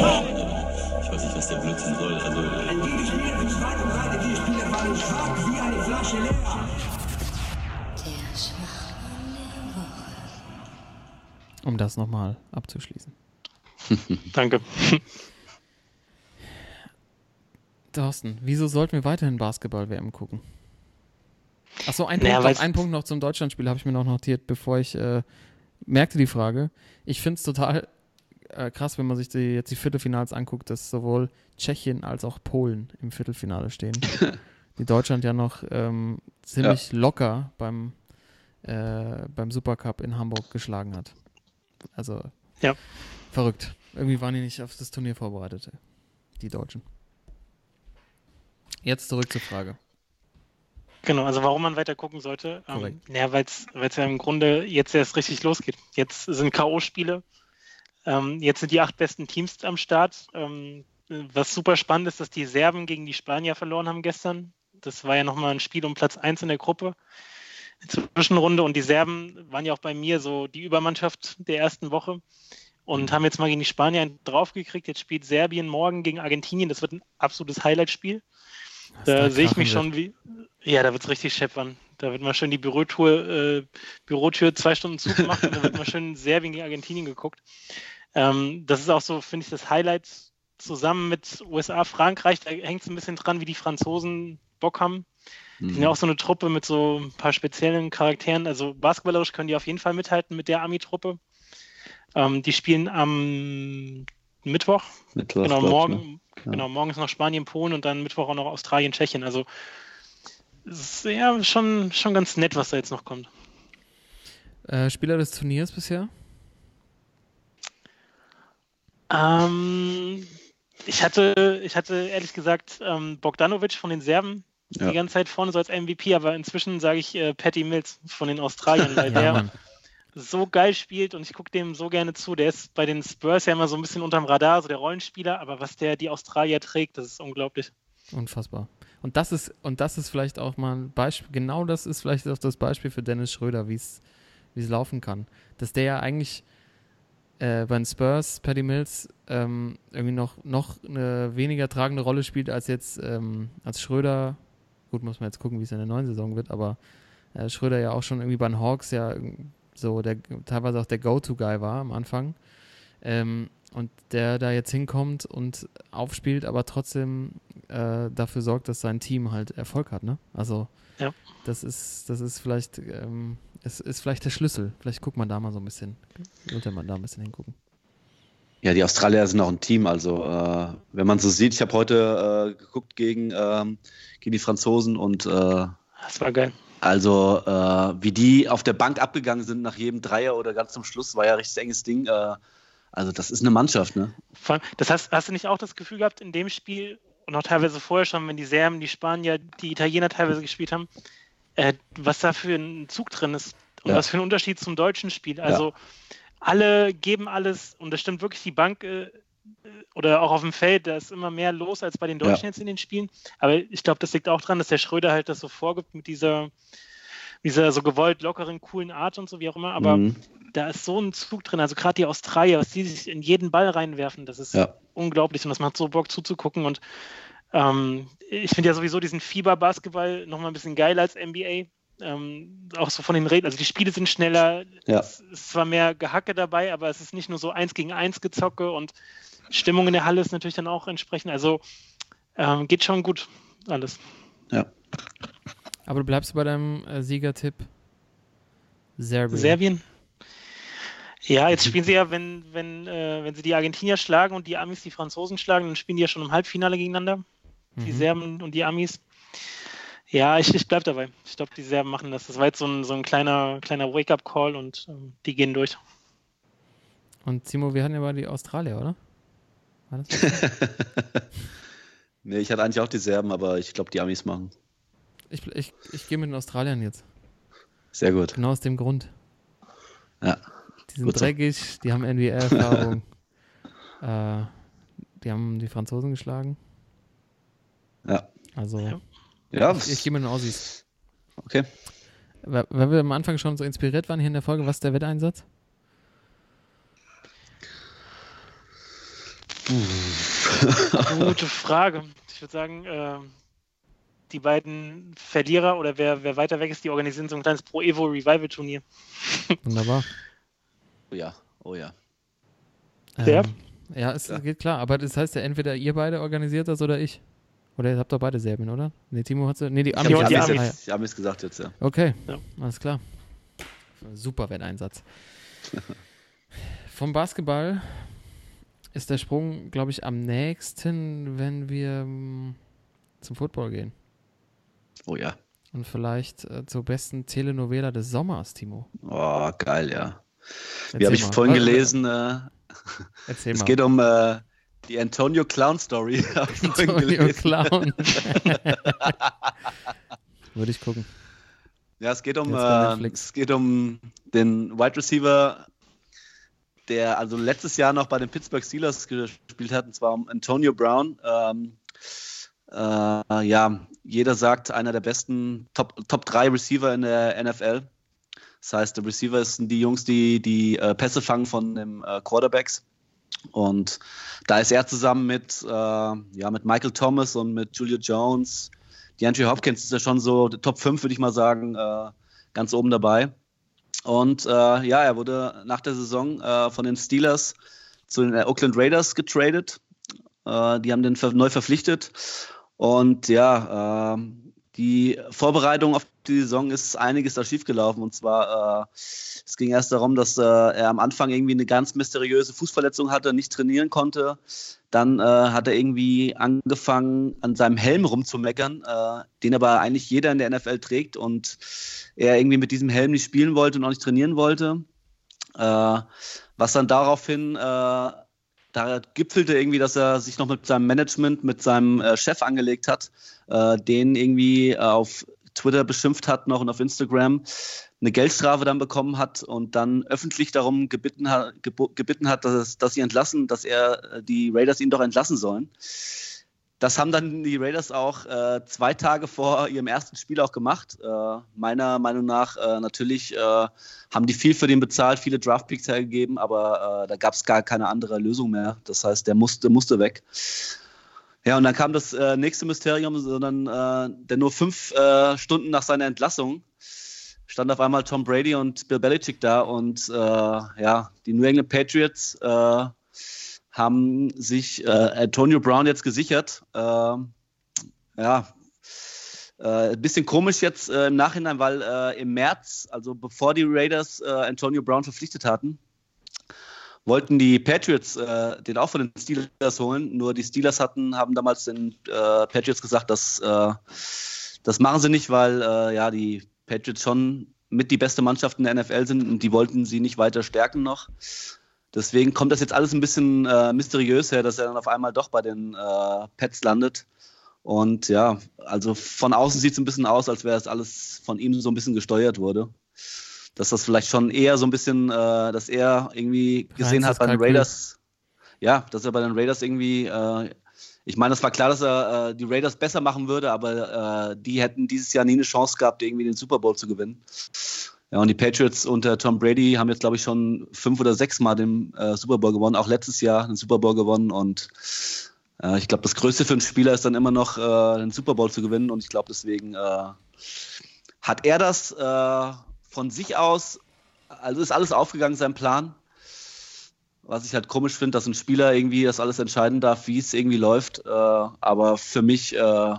Ich weiß nicht, was der Blödsinn soll. Also, beide die Spieler waren schwach wie eine Flasche leer. Um das nochmal abzuschließen. Danke. Thorsten, wieso sollten wir weiterhin Basketball-WM gucken? Achso, ein, naja, Punkt noch, ein Punkt noch zum Deutschlandspiel habe ich mir noch notiert, bevor ich äh, merkte die Frage. Ich finde es total äh, krass, wenn man sich die, jetzt die Viertelfinals anguckt, dass sowohl Tschechien als auch Polen im Viertelfinale stehen. die Deutschland ja noch ähm, ziemlich ja. locker beim, äh, beim Supercup in Hamburg geschlagen hat. Also ja. verrückt. Irgendwie waren die nicht auf das Turnier vorbereitet, die Deutschen. Jetzt zurück zur Frage. Genau, also warum man weiter gucken sollte. Ähm, ja, weil es ja im Grunde jetzt erst richtig losgeht. Jetzt sind K.O.-Spiele. Ähm, jetzt sind die acht besten Teams am Start. Ähm, was super spannend ist, dass die Serben gegen die Spanier verloren haben gestern. Das war ja nochmal ein Spiel um Platz 1 in der Gruppe. Zwischenrunde und die Serben waren ja auch bei mir so die Übermannschaft der ersten Woche und mhm. haben jetzt mal gegen die Spanier draufgekriegt. Jetzt spielt Serbien morgen gegen Argentinien. Das wird ein absolutes Highlight-Spiel. Da sehe ich mich schon wie. Ja, da wird es richtig scheppern. Da wird mal schön die Bürotour, äh, Bürotür zwei Stunden zugemacht und da wird mal schön Serbien gegen Argentinien geguckt. Ähm, das ist auch so, finde ich, das Highlight zusammen mit USA, Frankreich. Da hängt es ein bisschen dran, wie die Franzosen Bock haben. Die sind ja auch so eine Truppe mit so ein paar speziellen Charakteren. Also basketballerisch können die auf jeden Fall mithalten mit der Army-Truppe. Ähm, die spielen am Mittwoch. Mittwoch genau, morgen, ja. genau, morgen ist noch Spanien, Polen und dann Mittwoch auch noch Australien, Tschechien. Also ist ja schon, schon ganz nett, was da jetzt noch kommt. Äh, Spieler des Turniers bisher? Ähm, ich hatte, ich hatte ehrlich gesagt ähm, Bogdanovic von den Serben ja. die ganze Zeit vorne so als MVP, aber inzwischen sage ich äh, Patty Mills von den Australiern, weil ja, der Mann. so geil spielt und ich gucke dem so gerne zu. Der ist bei den Spurs ja immer so ein bisschen unterm Radar, so der Rollenspieler, aber was der die Australier trägt, das ist unglaublich. Unfassbar. Und das ist, und das ist vielleicht auch mal ein Beispiel, genau das ist vielleicht auch das Beispiel für Dennis Schröder, wie es laufen kann. Dass der ja eigentlich äh, bei den Spurs, Paddy Mills, ähm, irgendwie noch, noch eine weniger tragende Rolle spielt als jetzt ähm, als Schröder Gut, muss man jetzt gucken, wie es in der neuen Saison wird, aber äh, Schröder ja auch schon irgendwie bei den Hawks ja so der teilweise auch der Go-To-Guy war am Anfang. Ähm, und der da jetzt hinkommt und aufspielt, aber trotzdem äh, dafür sorgt, dass sein Team halt Erfolg hat, ne? Also ja. das ist, das ist vielleicht, ähm, es ist vielleicht der Schlüssel. Vielleicht guckt man da mal so ein bisschen, sollte man da ein bisschen hingucken. Ja, die Australier sind auch ein Team. Also äh, wenn man so sieht, ich habe heute äh, geguckt gegen, ähm, gegen die Franzosen und äh, das war geil. Also äh, wie die auf der Bank abgegangen sind nach jedem Dreier oder ganz zum Schluss, war ja ein richtig enges Ding. Äh, Also das ist eine Mannschaft, ne? Das heißt, hast du nicht auch das Gefühl gehabt, in dem Spiel und auch teilweise vorher schon, wenn die Serben, die Spanier, die Italiener teilweise gespielt haben, äh, was da für ein Zug drin ist und ja. was für ein Unterschied zum deutschen Spiel. Also ja. Alle geben alles und das stimmt wirklich die Bank äh, oder auch auf dem Feld, da ist immer mehr los als bei den Deutschen ja. jetzt in den Spielen. Aber ich glaube, das liegt auch daran, dass der Schröder halt das so vorgibt mit dieser, dieser so gewollt lockeren, coolen Art und so, wie auch immer. Aber mhm. da ist so ein Zug drin. Also gerade die Australier, was die sich in jeden Ball reinwerfen, das ist ja. unglaublich und das macht so Bock zuzugucken. Und ähm, ich finde ja sowieso diesen Fieber-Basketball nochmal ein bisschen geiler als NBA. Ähm, auch so von den Regeln. Also die Spiele sind schneller. Ja. Es ist zwar mehr Gehacke dabei, aber es ist nicht nur so eins gegen eins gezocke und Stimmung in der Halle ist natürlich dann auch entsprechend. Also ähm, geht schon gut alles. Ja. Aber du bleibst bei deinem äh, Siegertipp Serbien. Serbien? Ja, jetzt spielen sie ja, wenn, wenn, äh, wenn sie die Argentinier schlagen und die Amis die Franzosen schlagen, dann spielen die ja schon im Halbfinale gegeneinander. Mhm. Die Serben und die Amis. Ja, ich, ich bleib dabei. Ich glaube, die Serben machen das. Das war jetzt so ein, so ein kleiner, kleiner Wake-up-Call und ähm, die gehen durch. Und Timo, wir hatten ja mal die Australier, oder? War das nee, ich hatte eigentlich auch die Serben, aber ich glaube, die Amis machen. Ich, ich, ich gehe mit den Australiern jetzt. Sehr gut. Genau aus dem Grund. Ja. Die sind gut dreckig, so. die haben NBA-Erfahrung. äh, die haben die Franzosen geschlagen. Ja. Also, ja. Ich, ich gehe mit den Aussies. Okay. Wenn wir am Anfang schon so inspiriert waren hier in der Folge, was ist der Wetteinsatz? Gute Frage. Ich würde sagen, äh, die beiden Verlierer oder wer, wer weiter weg ist, die organisieren so ein kleines Pro Evo Revival Turnier. Wunderbar. Oh ja, oh ja. Ähm, ja, es ja. geht klar. Aber das heißt ja entweder ihr beide organisiert das oder ich. Oder ihr habt doch beide Serbien, oder? Nee, Timo hat Nee, die Amis. Ich habe die Amis, Amis. Amis gesagt jetzt, ja. Okay, ja. alles klar. Super Wetteinsatz. Vom Basketball ist der Sprung, glaube ich, am nächsten, wenn wir mm, zum Football gehen. Oh ja. Und vielleicht äh, zur besten Telenovela des Sommers, Timo. Oh, geil, ja. Erzähl Wie habe ich vorhin gelesen? Äh, Erzähl es mal. geht um äh, die Antonio Clown Story. Antonio Clown. Würde ich gucken. Ja, es geht um, äh, es geht um den Wide Receiver der also letztes Jahr noch bei den Pittsburgh Steelers gespielt hat, und zwar um Antonio Brown. Ähm, äh, ja, jeder sagt, einer der besten Top, Top 3 Receiver in der NFL. Das heißt, der Receiver sind die Jungs, die die äh, Pässe fangen von den äh, Quarterbacks. Und da ist er zusammen mit, äh, ja, mit Michael Thomas und mit Julio Jones. Die Andrew Hopkins ist ja schon so Top 5, würde ich mal sagen, äh, ganz oben dabei. Und äh, ja, er wurde nach der Saison äh, von den Steelers zu den Oakland Raiders getradet. Äh, die haben den neu verpflichtet. Und ja, die Vorbereitung auf die Saison ist einiges da schiefgelaufen. Und zwar, äh, es ging erst darum, dass äh, er am Anfang irgendwie eine ganz mysteriöse Fußverletzung hatte, nicht trainieren konnte. Dann äh, hat er irgendwie angefangen, an seinem Helm rumzumeckern, äh, den aber eigentlich jeder in der NFL trägt und er irgendwie mit diesem Helm nicht spielen wollte und auch nicht trainieren wollte. Äh, was dann daraufhin äh, da gipfelte irgendwie, dass er sich noch mit seinem Management, mit seinem äh, Chef angelegt hat, äh, den irgendwie auf Twitter beschimpft hat noch und auf Instagram, eine Geldstrafe dann bekommen hat und dann öffentlich darum gebeten hat, gebeten hat dass, dass sie entlassen, dass er äh, die Raiders ihn doch entlassen sollen. Das haben dann die Raiders auch äh, zwei Tage vor ihrem ersten Spiel auch gemacht. Äh, meiner Meinung nach äh, natürlich äh, haben die viel für den bezahlt, viele Draftpicks hergegeben, aber äh, da gab es gar keine andere Lösung mehr. Das heißt, der musste, musste weg. Ja, und dann kam das äh, nächste Mysterium, sondern denn nur fünf Stunden nach seiner Entlassung stand auf einmal Tom Brady und Bill Belichick da und ja, die New England Patriots haben sich äh, Antonio Brown jetzt gesichert. Äh, ja, äh, ein bisschen komisch jetzt äh, im Nachhinein, weil äh, im März, also bevor die Raiders äh, Antonio Brown verpflichtet hatten, wollten die Patriots den auch von den Steelers holen. Nur die Steelers hatten, haben damals den Patriots gesagt, dass das machen sie nicht, weil ja die Patriots schon mit die beste Mannschaft in der NFL sind und die wollten sie nicht weiter stärken noch. Deswegen kommt das jetzt alles ein bisschen äh, mysteriös her, dass er dann auf einmal doch bei den äh, Pets landet. Und ja, also von außen sieht es ein bisschen aus, als wäre es alles von ihm so ein bisschen gesteuert wurde. Dass das vielleicht schon eher so ein bisschen, äh, dass er irgendwie gesehen hat bei den. Raiders, ja, dass er bei den Raiders irgendwie, äh, ich meine, es war klar, dass er äh, die Raiders besser machen würde, aber äh, die hätten dieses Jahr nie eine Chance gehabt, irgendwie den Super Bowl zu gewinnen. Ja, und die Patriots unter Tom Brady haben jetzt, glaube ich, schon fünf oder sechs Mal den äh, Super Bowl gewonnen, auch letztes Jahr den Super Bowl gewonnen. Und äh, ich glaube, das Größte für einen Spieler ist dann immer noch, den Super Bowl zu gewinnen. Und ich glaube, deswegen hat er das von sich aus, also ist alles aufgegangen, sein Plan. Was ich halt komisch finde, dass ein Spieler irgendwie das alles entscheiden darf, wie es irgendwie läuft. Äh, aber für mich, äh,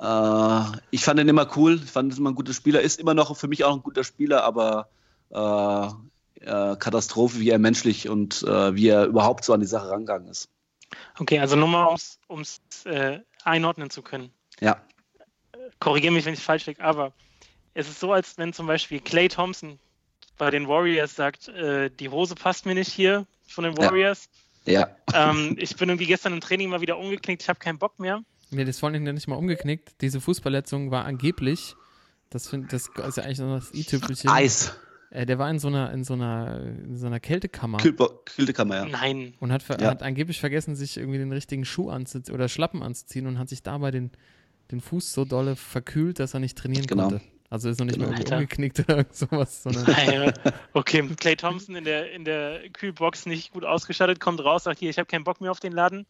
äh, ich fand ihn immer cool, ich fand ihn immer ein guter Spieler, ist immer noch für mich auch ein guter Spieler, aber äh, äh, Katastrophe, wie er menschlich und äh, wie er überhaupt so an die Sache rangegangen ist. Okay, also nur mal, um es einordnen zu können. Ja, Korrigiere mich, wenn ich falsch liege, aber es ist so, als wenn zum Beispiel Clay Thompson bei den Warriors sagt, äh, die Hose passt mir nicht hier von den Ja. Warriors. ja. Ähm, ich bin irgendwie gestern im Training mal wieder umgeknickt, ich habe keinen Bock mehr. Nee, das ja nicht mal umgeknickt. Diese Fußverletzung war angeblich, das, find, das ist ja eigentlich noch das i-Tüpfelchen. Eis, Äh, der war in so einer, in so einer, in so einer Kältekammer Kühlbo- Kältekammer, ja. Nein. und hat, ver Ja. hat angeblich vergessen, sich irgendwie den richtigen Schuh anzuziehen oder Schlappen anzuziehen und hat sich dabei den, den Fuß so dolle verkühlt, dass er nicht trainieren Genau. konnte. Also ist noch nicht mal irgendwie Alter. umgeknickt oder irgend sowas, sondern okay, Clay Thompson in der, in der Kühlbox nicht gut ausgestattet, kommt raus, sagt hier, ich habe keinen Bock mehr auf den Laden.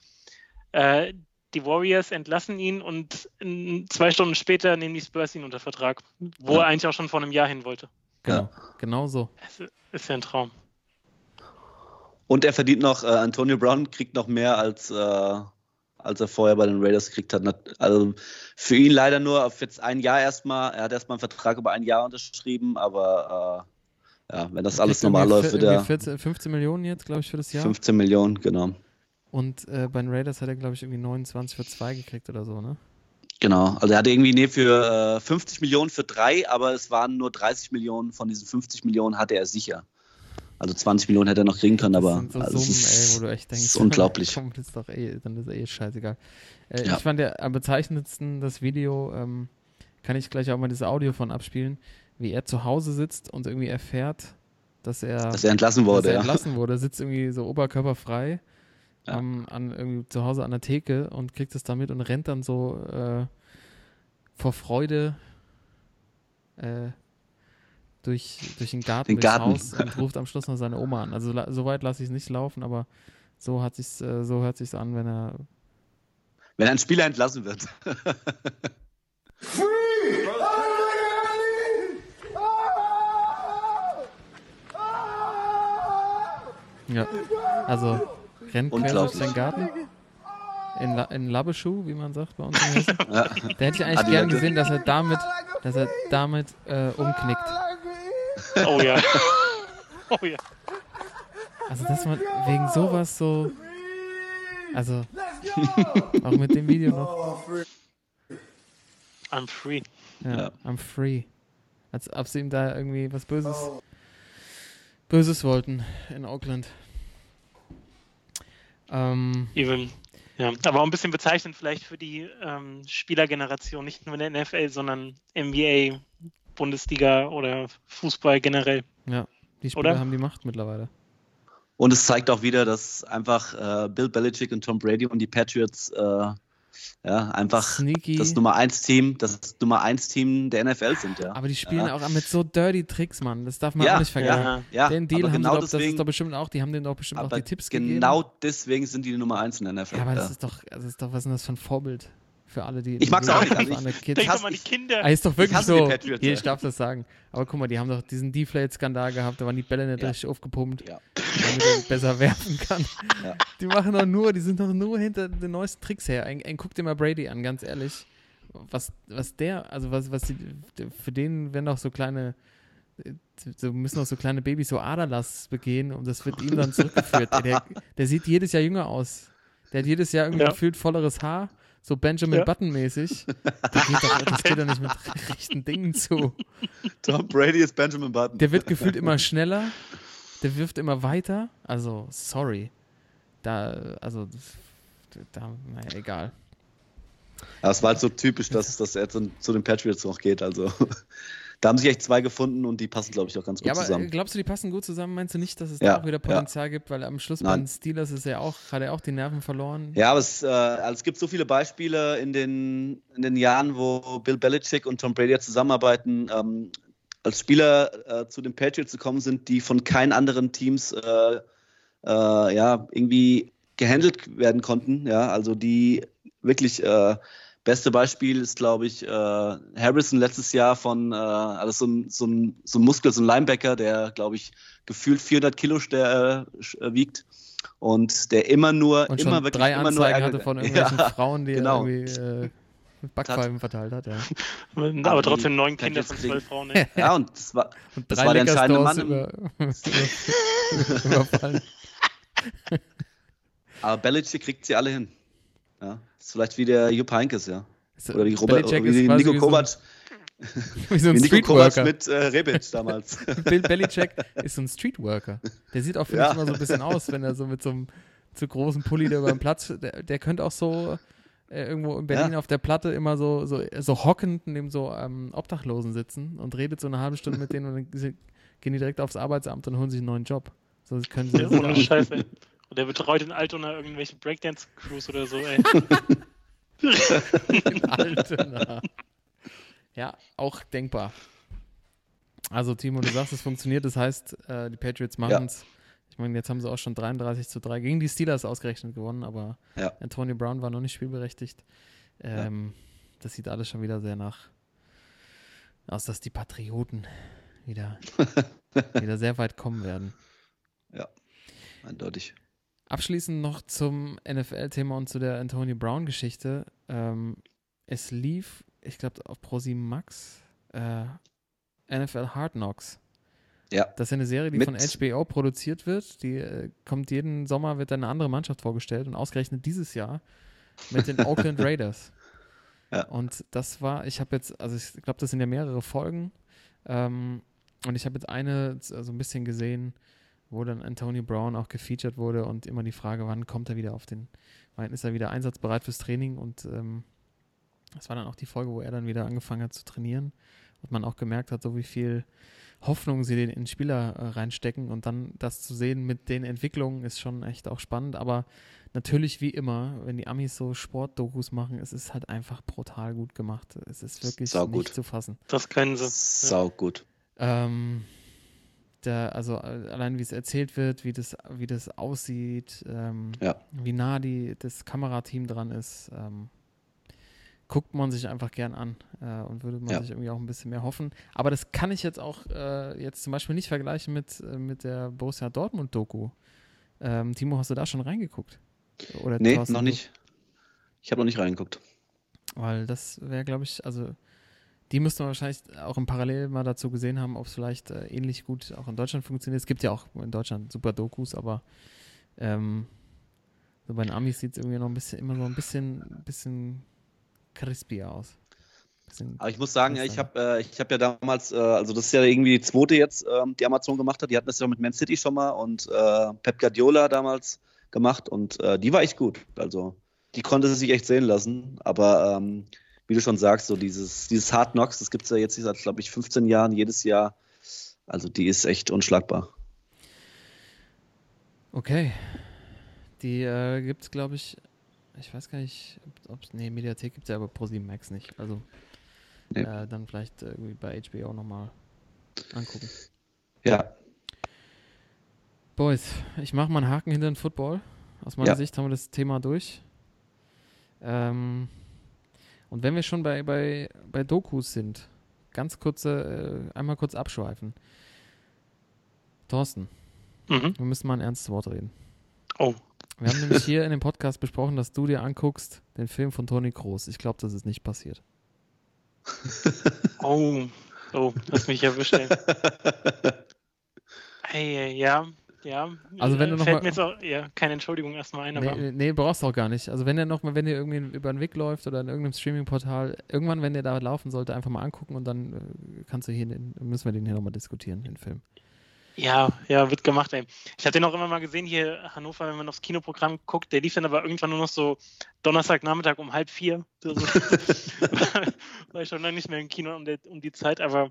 Äh, die Warriors entlassen ihn und in, zwei Stunden später nehmen die Spurs ihn unter Vertrag, wo Ja. er eigentlich auch schon vor einem Jahr hin wollte. genau, genau so. Es ist ja ein Traum. Und er verdient noch, äh, Antonio Brown kriegt noch mehr als, äh, als er vorher bei den Raiders gekriegt hat. Also für ihn leider nur auf jetzt ein Jahr erstmal. Er hat erstmal einen Vertrag über ein Jahr unterschrieben, aber äh, ja, wenn das alles normal läuft, wird er irgendwie 14, 15 Millionen jetzt, glaube ich, für das Jahr. 15 Millionen, genau. Und äh, bei den Raiders hat er, glaube ich, irgendwie 29 für zwei gekriegt oder so, ne? Genau. Also er hatte irgendwie nee, für äh, 50 Millionen für drei, aber es waren nur 30 Millionen von diesen 50 Millionen hatte er sicher. Also 20 Millionen hätte er noch kriegen können, Das aber so also, Summen, ist, ey, wo du echt denkst, ist unglaublich. Komm, das ist doch eh, dann ist eh scheißegal. Äh, Ja. Ich fand der am bezeichnendsten das Video, ähm, kann ich gleich auch mal das Audio von abspielen, wie er zu Hause sitzt und irgendwie erfährt, dass er, dass er entlassen wurde. dass er ja. entlassen wurde, sitzt irgendwie so oberkörperfrei Ja. ähm, an irgendwie zu Hause an der Theke und kriegt es damit und rennt dann so äh, vor Freude äh, durch, durch den Garten, Den Garten. Haus und ruft am Schluss noch seine Oma an. Also la- so weit lasse ich es nicht laufen, aber so hat sich's, äh, so hört sich's an, wenn er Wenn ein Spieler entlassen wird. ja, also rennt quer durch den Garten in, La in Labbeschuh, wie man sagt bei uns ja. Da hätte ich eigentlich Adilette. gern gesehen, dass er damit, dass er damit äh, umknickt. Oh ja. Oh ja. Also, dass man wegen sowas so. Also, auch mit dem Video noch. I'm free. Ja, Ja. I'm free. Als ob sie ihm da irgendwie was Böses, Böses wollten in Oakland. Ähm, Even. Ja, aber auch ein bisschen bezeichnend vielleicht für die ähm, Spielergeneration, nicht nur in der NFL, sondern NBA, Bundesliga oder Fußball generell. ja, die Spieler Oder? haben die Macht mittlerweile. Und es zeigt auch wieder, dass einfach äh, Bill Belichick und Tom Brady und die Patriots äh, ja, einfach Sneaky. das Nummer 1 Team, das Nummer 1 Team der NFL sind, ja. Aber die spielen ja. auch mit so dirty Tricks, Mann. Das darf man ja, auch nicht vergessen. ja, ja, Den Deal aber haben genau sie doch, das ist deswegen, doch bestimmt auch, die haben denen doch bestimmt auch die Tipps gegeben. genau deswegen sind die die Nummer 1 in der NFL. Ja, aber ja. das ist doch, das ist doch, was ist denn das für ein Vorbild für alle, die. Ich mag's auch nicht, also ich- Kids. Denk hasse- doch mal die Kinder. Ah, ist doch wirklich so. Patriots, Hier, ich darf das sagen. Aber guck mal, die haben doch diesen Deflate-Skandal gehabt, da waren die Bälle nicht Ja. richtig aufgepumpt, Ja. damit er besser werfen kann. Ja. Die machen doch nur, die sind doch nur hinter den neuesten Tricks her. Ein, ein, guck dir mal Brady an, ganz ehrlich. Was, was der, also was, was die, für den werden doch so kleine, so müssen doch so kleine Babys so Aderlass begehen und das wird ihm dann zurückgeführt. Der, der sieht jedes Jahr jünger aus. Der hat jedes Jahr irgendwie Ja. gefühlt volleres Haar, so Benjamin Ja. Button-mäßig. Das geht doch, das geht doch nicht mit rechten Dingen zu. Tom Brady ist Benjamin Button. Der wird gefühlt immer schneller. der wirft immer weiter. Also, sorry. Da, also, da, naja, egal. Ja, es war halt so typisch, dass, dass er zu, zu den Patriots noch geht. Also da haben sich echt zwei gefunden und die passen, glaube ich, auch ganz gut ja, aber zusammen. glaubst du, die passen gut zusammen? Meinst du nicht, dass es Ja, da auch wieder Potenzial gibt? Weil am Schluss bei Nein. den Steelers ist er auch, hat er auch die Nerven verloren. Ja, aber es, äh, also es gibt so viele Beispiele in den, in den Jahren, wo Bill Belichick und Tom Brady ja zusammenarbeiten, ähm, als Spieler äh, zu den Patriots gekommen sind, die von keinen anderen Teams äh, äh, ja, irgendwie gehandelt werden konnten. Ja, also die wirklich äh, beste Beispiel ist, glaube ich, äh, Harrison letztes Jahr von, äh, also so ein, so, ein, so ein Muskel, so ein Linebacker, der, glaube ich, gefühlt 400 Kilo ste- äh, wiegt und der immer nur, Und immer schon wirklich drei immer nur Anzeigen Ärger- hatte von irgendwelchen Ja, Frauen, die genau. er irgendwie äh, Backpfeifen verteilt hat. Ja. Aber, trotzdem neun Kinder von zwölf Frauen. Ey. Ja, und das war, Und das war der entscheidende Mann. Im, über, überfallen. aber Belichick kriegt sie alle hin. Ja, das ist vielleicht wie der Jupp Heynckes, ja. So, Oder die Robert, Belichick wie Nico wie so ein- Kovac, Wie so ein wie Nico Kovac Streetworker. mit äh, Rebic damals. Bill Belichick ist so ein Streetworker. Der sieht auch, finde Ja. ich, immer so ein bisschen aus, wenn er so mit so einem zu großen Pulli da über den Platz, der, der könnte auch so äh, irgendwo in Berlin Ja. auf der Platte immer so, so, so hockend neben so ähm, Obdachlosen sitzen und redet so eine halbe Stunde mit denen und dann gehen die direkt aufs Arbeitsamt und holen sich einen neuen Job. So können sie Ja. Scheiße. Und der betreut in Altona irgendwelche Breakdance-Crews oder so, ey. in Altena. Ja, auch denkbar. Also, Timo, du sagst, es funktioniert. Das heißt, äh, die Patriots machen es. Ich meine, jetzt haben sie auch schon 33 zu 3 gegen die Steelers ausgerechnet gewonnen, aber Ja. Antonio Brown war noch nicht spielberechtigt. Ähm, Das sieht alles schon wieder sehr nach aus, dass die Patrioten wieder, wieder sehr weit kommen werden. Eindeutig. Abschließend noch zum NFL-Thema und zu der Antonio Brown-Geschichte. Ähm, es lief, ich glaube, auf ProSieben Max äh, NFL Hard Knocks. Ja. Das ist eine Serie, die Mit- von HBO produziert wird. Die äh, kommt jeden Sommer, wird eine andere Mannschaft vorgestellt und ausgerechnet dieses Jahr mit den Oakland Raiders. Ja. Und das war, ich habe jetzt, also ich glaube, das sind ja mehrere Folgen. Ähm, und ich habe jetzt eine so also ein bisschen gesehen, wo dann Antonio Brown auch gefeatured wurde und immer die Frage, wann kommt er wieder auf den, wann ist er wieder einsatzbereit fürs Training und ähm, das war dann auch die Folge, wo er dann wieder angefangen hat zu trainieren und man auch gemerkt hat, so wie viel Hoffnung sie den in den Spieler äh, reinstecken und dann das zu sehen mit den Entwicklungen ist schon echt auch spannend, aber natürlich wie immer, wenn die Amis so Sportdokus machen, es ist halt einfach brutal gut gemacht. Es ist wirklich Saugut. nicht zu fassen. Das können sie. Sau gut. Ähm, der, also allein wie es erzählt wird, wie das, wie das aussieht, ähm, Ja. wie nah die, das Kamerateam dran ist, ähm, guckt man sich einfach gern an äh, und würde man Ja. sich irgendwie auch ein bisschen mehr hoffen. Aber das kann ich jetzt auch äh, jetzt zum Beispiel nicht vergleichen mit, äh, mit der Borussia Dortmund-Doku. Ähm, Timo, hast du da schon reingeguckt? Oder Nee, noch nicht. Ich habe noch nicht reingeguckt. Weil das wäre, glaube ich, also die müsste man wahrscheinlich auch im Parallel mal dazu gesehen haben, ob es vielleicht äh, ähnlich gut auch in Deutschland funktioniert. Es gibt ja auch in Deutschland super Dokus, aber ähm, so bei den Amis sieht es irgendwie noch ein bisschen, immer so ein bisschen, bisschen crispier aus. Aber ich muss sagen, ja, ich habe äh, ich hab ja damals, äh, also das ist ja irgendwie die zweite jetzt, ähm, die Amazon gemacht hat. Die hatten das ja mit Man City schon mal und äh, Pep Guardiola damals gemacht und äh, die war echt gut. Also die konnte sich echt sehen lassen. Aber ähm, wie du schon sagst, so dieses, dieses Hard Knocks, das gibt es ja jetzt seit, glaube ich, 15 Jahren, jedes Jahr. Also die ist echt unschlagbar. Okay. Die äh, gibt es, glaube ich, ich weiß gar nicht, ob es, nee, Mediathek gibt es ja, aber ProSieben Max nicht. Also Nee. äh, dann vielleicht irgendwie bei HBO nochmal angucken. Ja, Boys, ich mache mal einen Haken hinter den Football. Aus meiner Ja. Sicht haben wir das Thema durch. Ähm, und wenn wir schon bei, bei, bei Dokus sind, ganz kurze, äh, einmal kurz abschweifen. Thorsten, Mhm. wir müssen mal ein ernstes Wort reden. Oh. Wir haben nämlich hier in dem Podcast besprochen, dass du dir anguckst den Film von Toni Kroos. Ich glaube, das ist nicht passiert. Oh. Oh, lass mich erwischt, ey. Hey, ey, ja, ja. Also wenn Äh, du noch Fällt mal- mir jetzt auch, ja, keine Entschuldigung erstmal ein, aber Nee, nee, brauchst du auch gar nicht. Also wenn der noch mal, wenn der irgendwie über den Weg läuft oder in irgendeinem Streaming-Portal, irgendwann, wenn der da laufen sollte, einfach mal angucken und dann äh, kannst du hier, müssen wir den hier nochmal diskutieren, den Film. Ja, ja, wird gemacht, ey. Ich habe den auch immer mal gesehen hier Hannover, wenn man aufs Kinoprogramm guckt, der lief dann aber irgendwann nur noch so Donnerstagnachmittag um halb vier. So. war ich schon lange nicht mehr im Kino um, der, um die Zeit, aber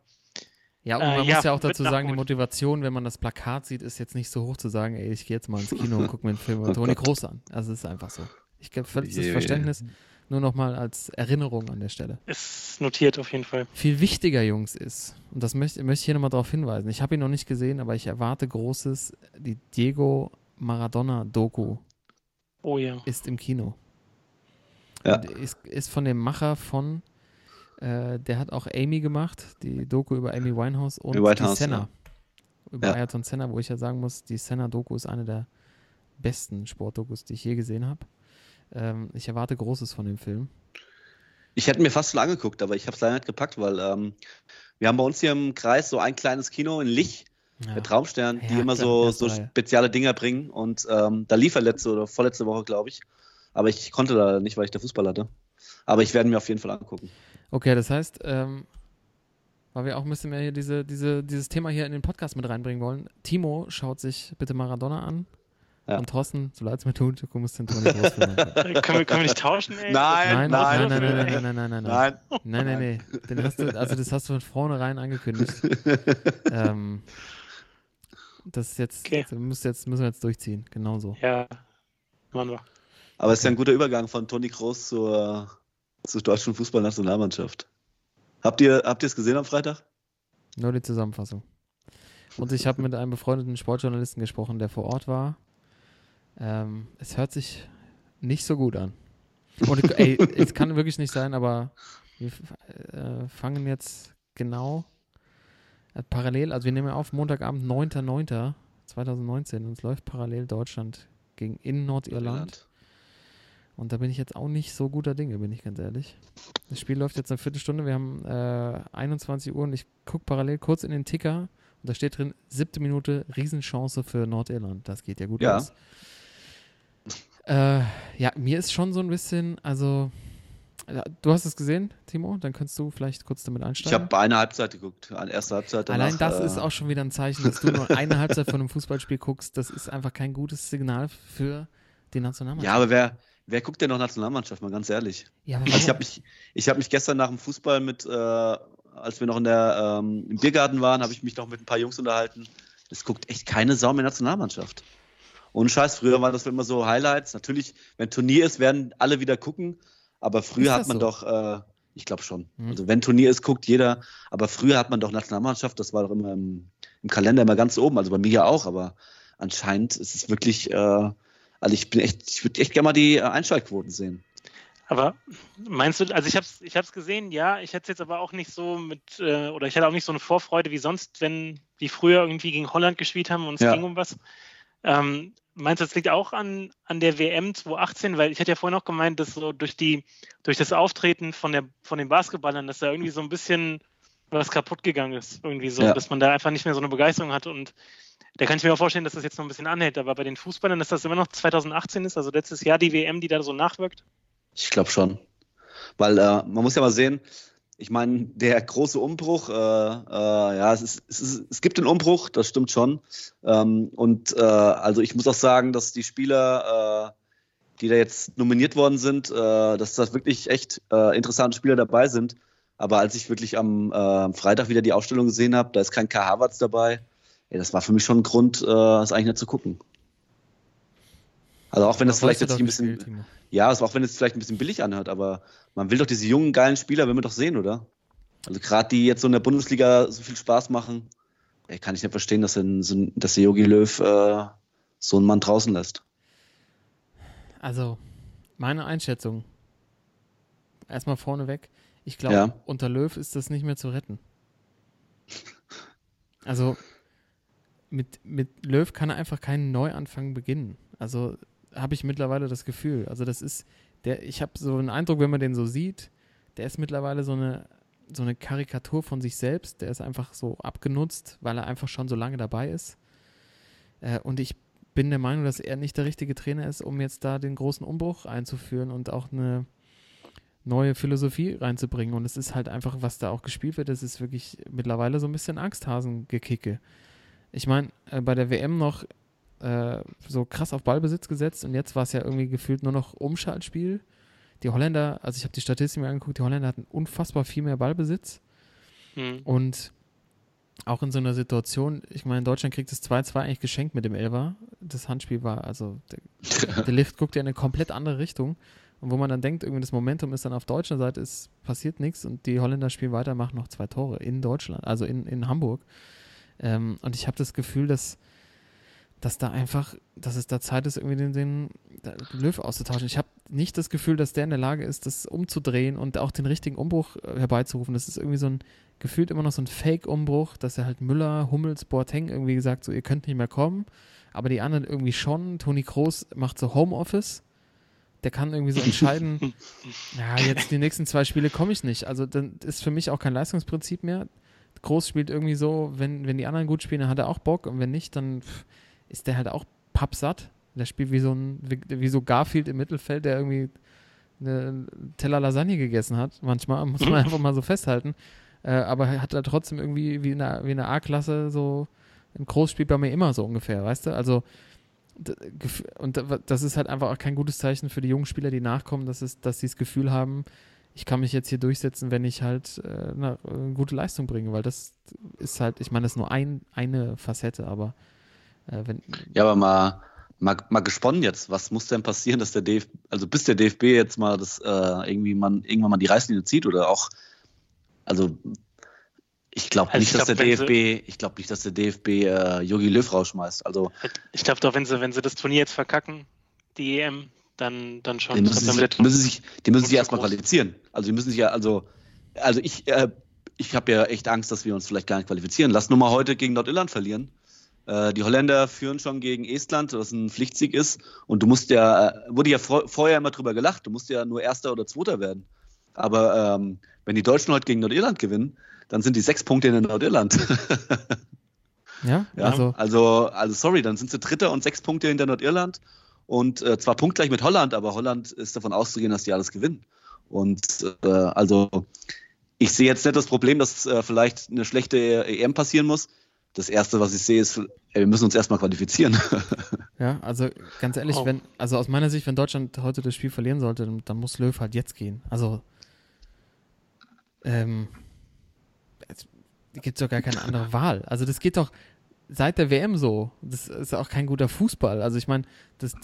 Ja, und Äh, man ja, muss ja auch wird dazu sagen, die. Motivation, wenn man das Plakat sieht, ist jetzt nicht so hoch zu sagen, ey, ich gehe jetzt mal ins Kino und gucke mir einen Film über Toni Kroos an. Also es ist einfach so. Ich glaube, völlig das Yeah. Verständnis nur noch mal als Erinnerung an der Stelle. ist notiert auf jeden Fall. Viel wichtiger, Jungs, ist, und das möchte, möchte ich hier nochmal darauf hinweisen, ich habe ihn noch nicht gesehen, aber ich erwarte Großes, die Diego Maradona-Doku Oh ja. ist im Kino. Ja. Ist, ist von dem Macher von, äh, der hat auch Amy gemacht, die Doku über Amy Winehouse und Amy Winehouse, die Senna. ja. Über Ja. Ayrton Senna, wo ich ja sagen muss, die Senna-Doku ist eine der besten Sportdokus, die ich je gesehen habe. Ähm, ich erwarte Großes von dem Film. Ich hätte mir fast schon angeguckt, aber ich habe es leider nicht gepackt, weil ähm, wir haben bei uns hier im Kreis so ein kleines Kino in Lich, Ja. der Traumstern, die Ja, immer klar, so, so spezielle Dinger bringen. Und ähm, da lief er letzte oder vorletzte Woche, glaube ich. Aber ich konnte da nicht, weil ich da Fußball hatte. Aber ich werde mir auf jeden Fall angucken. Okay, das heißt, ähm, weil wir auch ein bisschen mehr hier diese, diese, dieses Thema hier in den Podcast mit reinbringen wollen, Timo schaut sich bitte Maradona an. Ja. Und Thorsten, so leid es mir tut, du musst den Toni. Äh, können, wir, können wir nicht tauschen, ey? Nein, Nein, nein, nein, nein, nein, nein, nein, nein, nein, nein. Nein. Nein, nein, nee. Den hast du, also das hast du von vornherein angekündigt. ähm, das ist jetzt, Okay. das müssen, jetzt, müssen wir jetzt durchziehen. Genau so. Ja, machen wir. Aber es ist ja ein guter Übergang von Toni Kroos zur, zur deutschen Fußballnationalmannschaft. Habt ihr habt ihr es gesehen am Freitag? Nur die Zusammenfassung. Und ich habe mit einem befreundeten Sportjournalisten gesprochen, der vor Ort war. Ähm, es hört sich nicht so gut an. Und ey, es kann wirklich nicht sein, aber wir äh, fangen jetzt genau äh, parallel, also wir nehmen auf Montagabend 9.9.2019 und es läuft parallel Deutschland gegen in Nordirland. Und da bin ich jetzt auch nicht so guter Dinge, bin ich ganz ehrlich. Das Spiel läuft jetzt eine Viertelstunde. Wir haben äh, 21 Uhr und ich gucke parallel kurz in den Ticker und da steht drin, siebte Minute, Riesenchance für Nordirland. Das geht ja gut Ja. aus. Äh, ja, mir ist schon so ein bisschen, also, du hast es gesehen, Timo? Dann kannst du vielleicht kurz damit Ich einsteigen. habe eine Halbzeit geguckt, eine erste Halbzeit. Danach, Allein das äh, ist auch schon wieder ein Zeichen, dass du nur eine Halbzeit von einem Fußballspiel guckst. Das ist einfach kein gutes Signal für die Nationalmannschaft. Ja, aber wer, wer guckt denn noch Nationalmannschaft, mal ganz ehrlich? Ja, Also ich habe mich, ich hab mich gestern nach dem Fußball mit, äh, als wir noch in der, ähm, im Biergarten waren, habe ich mich noch mit ein paar Jungs unterhalten. Es guckt echt keine Sau mehr Nationalmannschaft. Ohne Scheiß, früher waren das immer so Highlights. Natürlich, wenn Turnier ist, werden alle wieder gucken. Aber früher hat man so? doch, äh, ich glaube schon. Mhm. Also wenn Turnier ist, guckt jeder. Aber früher hat man doch Nationalmannschaft, das war doch immer im, im Kalender immer ganz oben. Also bei mir ja auch, aber anscheinend ist es wirklich, äh, also ich bin echt, ich würde echt gerne mal die äh, Einschaltquoten sehen. Aber meinst du, also ich habe es ich hab's gesehen, ja, ich hätte es jetzt aber auch nicht so mit, äh, oder ich hatte auch nicht so eine Vorfreude wie sonst, wenn die früher irgendwie gegen Holland gespielt haben und es Ja. ging um was. Ähm, meinst du, das liegt auch an, an der WM 2018? Weil ich hätte ja vorhin noch gemeint, dass so durch die, durch das Auftreten von der, von den Basketballern, dass da irgendwie so ein bisschen was kaputt gegangen ist. Irgendwie so, Ja. dass man da einfach nicht mehr so eine Begeisterung hat und da kann ich mir auch vorstellen, dass das jetzt noch ein bisschen anhält. Aber bei den Fußballern, dass das immer noch 2018 ist, also letztes Jahr die WM, die da so nachwirkt. Ich glaube schon. Weil äh, man muss ja mal sehen, ich meine, der große Umbruch, äh, äh, ja, es, ist, es, ist, es gibt den Umbruch, das stimmt schon. Ähm, und äh, also ich muss auch sagen, dass die Spieler, äh, die da jetzt nominiert worden sind, äh, dass das wirklich echt interessante Spieler dabei sind. Aber als ich wirklich am Freitag wieder die Ausstellung gesehen habe, da ist kein K. Havertz dabei, ey, das war für mich schon ein Grund, äh, das eigentlich nicht zu gucken. Also auch wenn das vielleicht jetzt ein bisschen, ja, es auch wenn es vielleicht ein bisschen billig anhört, aber man will doch diese jungen, geilen Spieler, will man doch sehen, oder? Also gerade die jetzt so in der Bundesliga so viel Spaß machen, ey, kann ich nicht verstehen, dass, ein- dass der Jogi Löw äh, so einen Mann draußen lässt. Also, meine Einschätzung. Erstmal vorneweg. Ich glaube, Ja. unter Löw ist das nicht mehr zu retten. Also, mit, mit Löw kann er einfach keinen Neuanfang beginnen. Also, habe ich mittlerweile das Gefühl. Also, das ist, der, ich habe so einen Eindruck, wenn man den so sieht, der ist mittlerweile so eine, so eine Karikatur von sich selbst. Der ist einfach so abgenutzt, weil er einfach schon so lange dabei ist. Äh, und ich bin der Meinung, dass er nicht der richtige Trainer ist, um jetzt da den großen Umbruch einzuführen und auch eine neue Philosophie reinzubringen. Und es ist halt einfach, was da auch gespielt wird, das ist wirklich mittlerweile so ein bisschen Angsthasengekicke. Ich meine, äh, bei der WM noch äh, so krass auf Ballbesitz gesetzt und jetzt war es ja irgendwie gefühlt nur noch Umschaltspiel. Die Holländer, also ich habe die Statistik mir angeguckt, die Holländer hatten unfassbar viel mehr Ballbesitz. Hm. Und auch in so einer Situation, ich meine, Deutschland kriegt das 2-2 eigentlich geschenkt mit dem Elfer. Das Handspiel war, also der, der Lift guckt ja in eine komplett andere Richtung. Und wo man dann denkt, irgendwie das Momentum ist dann auf deutscher Seite, es passiert nichts und die Holländer spielen weiter, machen noch zwei Tore in Deutschland, also in, in Hamburg. Ähm, und ich habe das Gefühl, dass, dass da einfach, dass es da Zeit ist, irgendwie den, den, den Löw auszutauschen. Ich habe nicht das Gefühl, dass der in der Lage ist, das umzudrehen und auch den richtigen Umbruch äh, herbeizurufen. Das ist irgendwie so ein, gefühlt immer noch so ein Fake-Umbruch, dass er halt Müller, Hummels, Boateng irgendwie gesagt, so ihr könnt nicht mehr kommen, aber die anderen irgendwie schon. Toni Kroos macht so Homeoffice. Der kann irgendwie so entscheiden, ja, jetzt die nächsten zwei Spiele komme ich nicht. Also dann ist für mich auch kein Leistungsprinzip mehr. Groß spielt irgendwie so, wenn, wenn die anderen gut spielen, dann hat er auch Bock und wenn nicht, dann ist der halt auch pappsatt. Der spielt wie so ein, wie, so Garfield im Mittelfeld, der irgendwie eine Teller Lasagne gegessen hat. Manchmal muss man einfach mal so festhalten. Äh, aber er hat da trotzdem irgendwie wie in der, wie in der A-Klasse so im Groß spielt bei mir immer so ungefähr, weißt du? Also und da- das ist halt einfach auch kein gutes Zeichen für die jungen Spieler, die nachkommen, dass, es, dass sie das Gefühl haben, ich kann mich jetzt hier durchsetzen, wenn ich halt äh, eine, eine gute Leistung bringe, weil das ist halt, ich meine, das ist nur ein, eine Facette, aber äh, wenn, Ja, aber mal, mal, mal gesponnen jetzt. Was muss denn passieren, dass der DFB, also bis der DFB jetzt mal das äh, irgendwie man irgendwann mal die Reißlinie zieht oder auch, also ich glaube Also nicht, ich dass glaub, der wenn sie- DFB, ich glaube nicht, dass der DFB äh, Jogi Löw rausschmeißt. Also Ich glaube doch, wenn sie, wenn sie das Turnier jetzt verkacken, die EM, dann, dann schon. die müssen, sich, der müssen sich, die müssen sich erstmal qualifizieren. Also die müssen sich ja, also, also ich, äh, ich habe ja echt Angst, dass wir uns vielleicht gar nicht qualifizieren. Lass nur mal heute gegen Nordirland verlieren. Äh, die Holländer führen schon gegen Estland, was ein Pflichtsieg ist. Und du musst ja, äh, wurde ja vor, vorher immer drüber gelacht, du musst ja nur Erster oder Zweiter werden. Aber ähm, wenn die Deutschen heute gegen Nordirland gewinnen, dann sind die sechs Punkte in Nordirland. ja, Ja, also also, also, sorry, dann sind sie Dritter und sechs Punkte hinter Nordirland und äh, zwar punktgleich mit Holland, aber Holland ist davon auszugehen, dass die alles gewinnen. Und äh, also ich sehe jetzt nicht das Problem, dass äh, vielleicht eine schlechte EM passieren muss. Das erste, was ich sehe, ist, äh, wir müssen uns erstmal qualifizieren. Ja, also ganz ehrlich, Oh. wenn, also aus meiner Sicht, wenn Deutschland heute das Spiel verlieren sollte, dann, dann muss Löw halt jetzt gehen. Also, ähm, es gibt doch gar keine andere Wahl. Also das geht doch seit der WM so. Das ist auch kein guter Fußball. Also ich meine,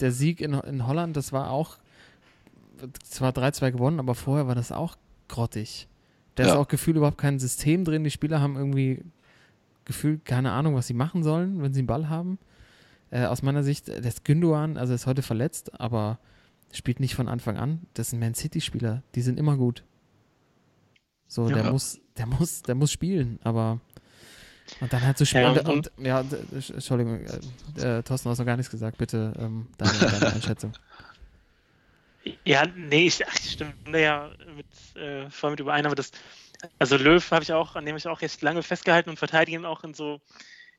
der Sieg in, in Holland, das war auch zwar 3-2 gewonnen, aber vorher war das auch grottig. Da ist Ja. auch gefühlt überhaupt kein System drin. Die Spieler haben irgendwie gefühlt keine Ahnung, was sie machen sollen, wenn sie einen Ball haben. Äh, aus meiner Sicht, äh, das Gündogan, also er ist heute verletzt, aber spielt nicht von Anfang an. Das sind Man City-Spieler, die sind immer gut. So, Ja. der muss, der muss, der muss spielen, aber und dann halt so spielen. Ja, und, und, ja, Entschuldigung, äh, äh, Thorsten, du hast noch gar nichts gesagt, bitte ähm, deine, deine Einschätzung. Ja, nee, ich, ach, stimme ja mit, äh, voll mit überein, aber das, also Löw habe ich auch, an dem ich auch recht lange festgehalten und verteidige ihn auch in so,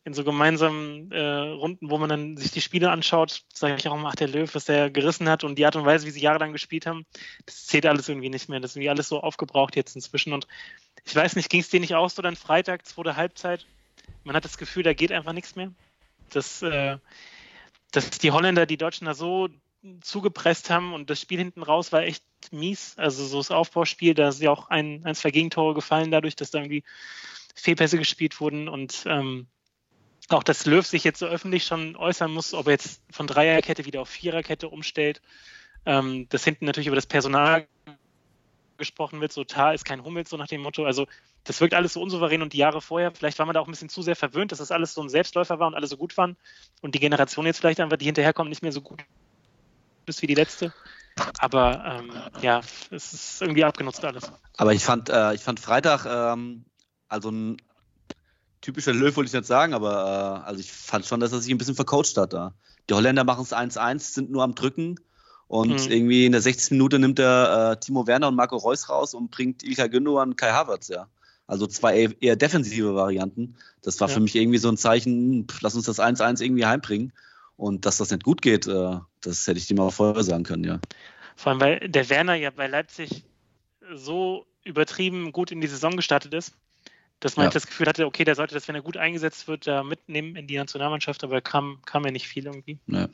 in so gemeinsamen äh, Runden, wo man dann sich die Spiele anschaut, sage ich auch immer, ach, der Löw, was der gerissen hat und die Art und Weise, wie sie jahrelang gespielt haben, das zählt alles irgendwie nicht mehr. Das ist irgendwie alles so aufgebraucht jetzt inzwischen und ich weiß nicht, ging es dir nicht aus, so dann Freitag, zweite Halbzeit? Man hat das Gefühl, da geht einfach nichts mehr. Das, äh, dass die Holländer die Deutschen da so zugepresst haben und das Spiel hinten raus war echt mies. Also so das Aufbauspiel, da ist ja auch ein, ein, zwei Gegentore gefallen dadurch, dass da irgendwie Fehlpässe gespielt wurden und ähm, auch dass Löw sich jetzt so öffentlich schon äußern muss, ob er jetzt von Dreierkette wieder auf Viererkette umstellt. Ähm, dass hinten natürlich über das Personal gesprochen wird, so Tar ist kein Hummel, so nach dem Motto. Also das wirkt alles so unsouverän und die Jahre vorher, vielleicht war man da auch ein bisschen zu sehr verwöhnt, dass das alles so ein Selbstläufer war und alle so gut waren und die Generation jetzt vielleicht einfach, die hinterherkommt, nicht mehr so gut ist wie die letzte. Aber ähm, ja, es ist irgendwie abgenutzt alles. Aber ich fand, äh, ich fand Freitag, ähm, also ein typischer Löw wollte ich nicht sagen, aber äh, also ich fand schon, dass er sich ein bisschen vercoacht hat da. Die Holländer machen es 1-1, sind nur am Drücken und Mhm. irgendwie in der 60. Minute nimmt er äh, Timo Werner und Marco Reus raus und bringt Ilkay Gündogan und Kai Havertz, ja. Also zwei eher, eher defensive Varianten. Das war Ja. für mich irgendwie so ein Zeichen, pff, lass uns das 1-1 irgendwie heimbringen. Und dass das nicht gut geht, äh, das hätte ich dir mal vorher sagen können, ja. Vor allem, weil der Werner ja bei Leipzig so übertrieben gut in die Saison gestartet ist, dass man Ja. das Gefühl hatte, okay, der sollte das, wenn er gut eingesetzt wird, da mitnehmen in die Nationalmannschaft, aber kam, kam ja nicht viel irgendwie. Ja.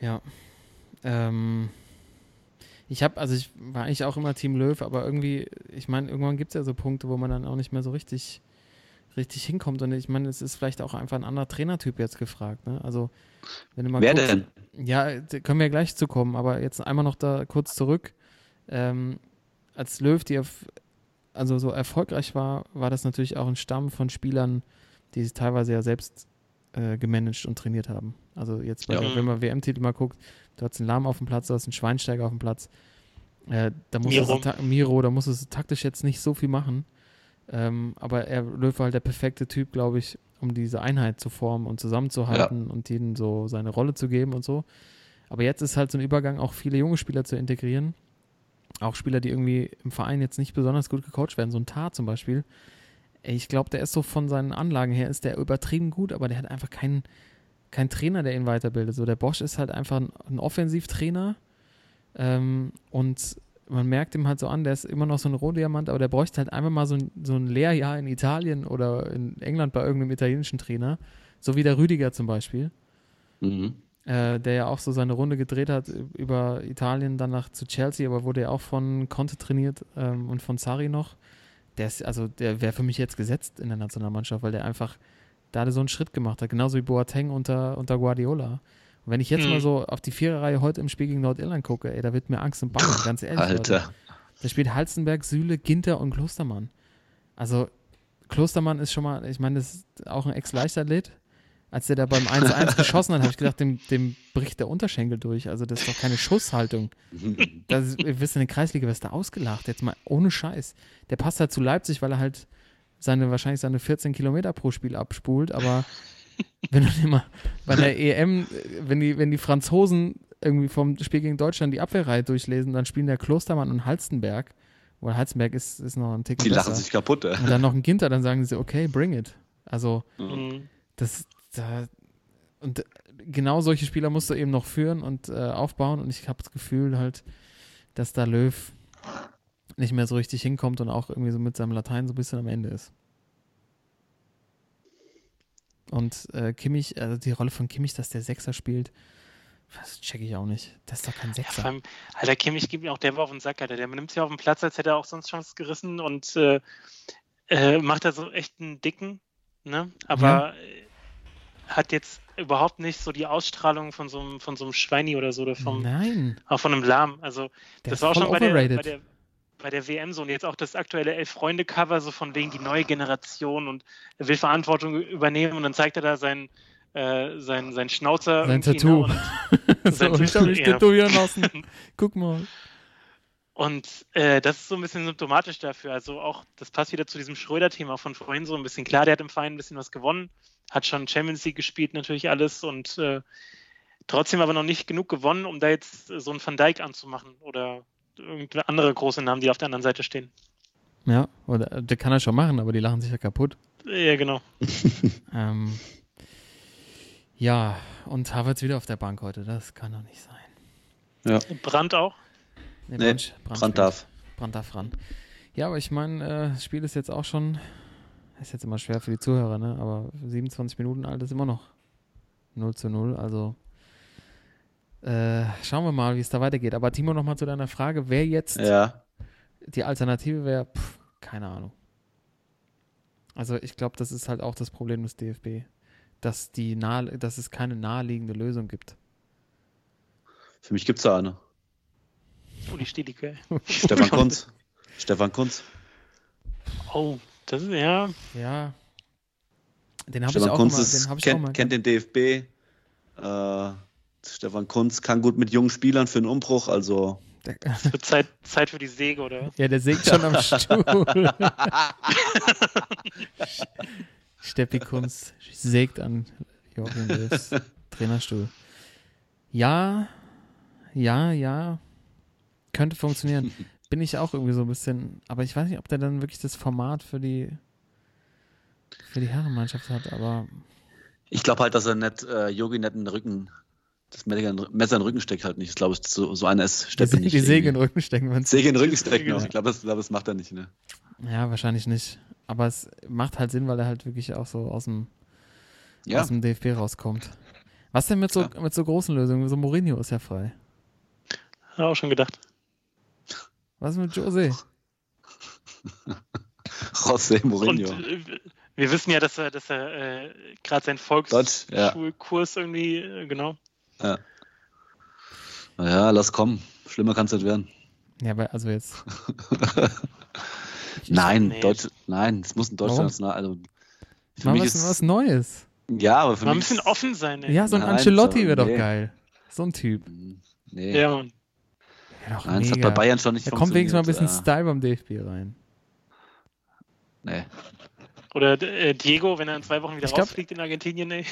Ja. Ähm, ich habe, also ich war eigentlich auch immer Team Löw, aber irgendwie, ich meine, irgendwann gibt es ja so Punkte, wo man dann auch nicht mehr so richtig, richtig hinkommt. Und ich meine, es ist vielleicht auch einfach ein anderer Trainertyp jetzt gefragt. Ne? Also, wenn du mal Wer guckst, denn? Ja, da können wir ja gleich zu kommen, aber jetzt einmal noch da kurz zurück. Ähm, als Löw, die erf- also so erfolgreich war, war das natürlich auch ein Stamm von Spielern, die sich teilweise ja selbst äh, gemanagt und trainiert haben. Also jetzt, bei, Ja. wenn man WM-Titel mal guckt, du hast einen Lahm auf dem Platz, du hast einen Schweinsteiger auf dem Platz. Äh, da musst Miro. Du, ta- Miro, da musst du taktisch jetzt nicht so viel machen. Ähm, aber er Löw war halt der perfekte Typ, glaube ich, um diese Einheit zu formen und zusammenzuhalten und ihnen so seine Rolle zu geben und so. Aber jetzt ist halt so ein Übergang, auch viele junge Spieler zu integrieren. Auch Spieler, die irgendwie im Verein jetzt nicht besonders gut gecoacht werden. So ein Tar zum Beispiel. Ich glaube, der ist so von seinen Anlagen her, ist der übertrieben gut, aber der hat einfach keinen keinen Trainer, der ihn weiterbildet. So, der Bosch ist halt einfach ein, ein Offensivtrainer. Ähm, und man merkt ihm halt so an, der ist immer noch so ein Rohdiamant, aber der bräuchte halt einfach mal so ein, so ein Lehrjahr in Italien oder in England bei irgendeinem italienischen Trainer. So wie der Rüdiger zum Beispiel Mhm. Äh, der ja auch so seine Runde gedreht hat über Italien, dann nach zu Chelsea, aber wurde ja auch von Conte trainiert ähm, und von Sarri noch. Der ist, also der wäre für mich jetzt gesetzt in der Nationalmannschaft, weil der einfach da so einen Schritt gemacht hat, genauso wie Boateng unter, unter Guardiola. Und wenn ich jetzt Mhm. mal so auf die Viererreihe heute im Spiel gegen Nordirland gucke, ey, da wird mir Angst und Bange, ganz ehrlich. Leute. Alter. Da spielt Halzenberg, Süle, Ginter und Klostermann. Also Klostermann ist schon mal, ich meine, das ist auch ein Ex-Leichtathlet. Als der da beim 1-1 geschossen hat, habe ich gedacht, dem, dem bricht der Unterschenkel durch. Also das ist doch keine Schusshaltung. Das ist, ihr wisst, in der Kreisliga wirst du ausgelacht. Jetzt mal ohne Scheiß. Der passt halt zu Leipzig, weil er halt seine, wahrscheinlich seine 14 Kilometer pro Spiel abspult. Aber wenn du dir mal bei der EM, äh, wenn die, wenn die Franzosen irgendwie vom Spiel gegen Deutschland die Abwehrreihe durchlesen, dann spielen der Klostermann und Halstenberg. Weil Halstenberg ist, ist noch ein Tick Die lachen sich kaputt, ey. Und dann noch ein Ginter, dann sagen sie, okay, bring it. Also, Mhm. das, da, und genau solche Spieler musst du eben noch führen und äh, aufbauen. Und ich habe das Gefühl halt, dass da Löw nicht mehr so richtig hinkommt und auch irgendwie so mit seinem Latein so ein bisschen am Ende ist. Und äh, Kimmich, also die Rolle von Kimmich, dass der Sechser spielt, das check ich auch nicht. Das ist doch kein Ja, Sechser. vor allem, Alter, Kimmich gibt mir auch der war auf den Sack, Alter. Der nimmt sich auf den Platz, als hätte er auch sonst Chance gerissen und äh, äh, macht da so echt einen dicken, ne? Aber äh, hat jetzt überhaupt nicht so die Ausstrahlung von so einem, von so einem Schweini oder so oder vom, Nein, auch von einem Lahm. Also der das war auch schon bei der, bei der bei der WM so und jetzt auch das aktuelle Elf-Freunde-Cover, so von wegen die neue Generation und er will Verantwortung übernehmen und dann zeigt er da sein, äh, sein, sein Schnauzer. Sein irgendwie, Tattoo. Ne? Und, so, sein ich habe mich ja. tätowieren lassen. Guck mal. Und äh, das ist so ein bisschen symptomatisch dafür. Also auch, das passt wieder zu diesem Schröder-Thema von vorhin so ein bisschen. Klar, der hat im Verein ein bisschen was gewonnen, hat schon Champions League gespielt, natürlich alles und äh, trotzdem aber noch nicht genug gewonnen, um da jetzt äh, so einen Van Dijk anzumachen oder irgendeine andere große Namen, die auf der anderen Seite stehen. Ja, oder der kann er schon machen, aber die lachen sich ja kaputt. Ja, genau. Ähm, ja, und Havertz wieder auf der Bank heute. Das kann doch nicht sein. Brand auch. Nee, Nee, Brand, Brand spielt. darf. Brand darf ran. Ja, aber ich meine, äh, das Spiel ist jetzt auch schon, ist jetzt immer schwer für die Zuhörer, ne? aber 27 Minuten alt ist immer noch 0 zu 0. Also äh, schauen wir mal, wie es da weitergeht. Aber Timo, nochmal zu deiner Frage, wer jetzt Ja. die Alternative wäre, keine Ahnung. Also ich glaube, das ist halt auch das Problem des DFB, dass, die nahe, dass es keine naheliegende Lösung gibt. Für mich gibt es da eine. Uli Stielicke. Stefan Kunz. Stefan Kunz. Oh, das ist ja. Ja. Den habe ich Stefan auch Kunz ist, den hab ich auch mal. kennt, kennt den DFB. Äh, Stefan Kunz kann gut mit jungen Spielern für einen Umbruch, also Es wird Zeit, Zeit für die Säge, oder? ja, der sägt schon am Stuhl. Steppi Kunz sägt an Joachim Löws Trainerstuhl. Ja, ja, ja. Könnte funktionieren. Bin ich auch irgendwie so ein bisschen, aber ich weiß nicht, ob der dann wirklich das Format für die für die Herrenmannschaft hat, aber ich glaube halt, dass er nicht, äh, Yogi nicht in den Rücken das Messer in den Rücken steckt halt nicht. Ich glaube, so, so einer ist Die, Steppe Se- nicht. die Säge in den. Rücken stecken wir uns. Säge in den Rücken stecken. Noch. Ich glaube, das, glaube, das macht er nicht. Ne? Ja, wahrscheinlich nicht. Aber es macht halt Sinn, weil er halt wirklich auch so aus dem, Ja, aus dem DFB rauskommt. Was denn mit so, mit so großen Lösungen? So Mourinho ist ja frei. Hat auch schon gedacht. Was mit Jose? José Mourinho. Und äh, wir wissen ja, dass er, dass er äh, gerade seinen Deutsch, ja. Volksschulkurs irgendwie, äh, genau. Naja, lass kommen. Schlimmer kann es nicht werden. Ja, aber also jetzt. Nein, Nee. Deutsch, nein, es muss ein? Deutschland. Also, für Mal mich was, ist was Neues. ja, aber für Mal ein mich bisschen ist- offen sein. Ey. Ja, so ein Nein, Ancelotti wäre doch nee. geil. So ein Typ. Nee, Ja, Mann. Doch nein, es hat bei Bayern schon nicht Da kommt wenigstens mal ein bisschen funktioniert, Style beim DFB rein. äh, Nee. Oder äh, Diego, wenn er in zwei Wochen wieder Ich glaub- rausfliegt in Argentinien, ey.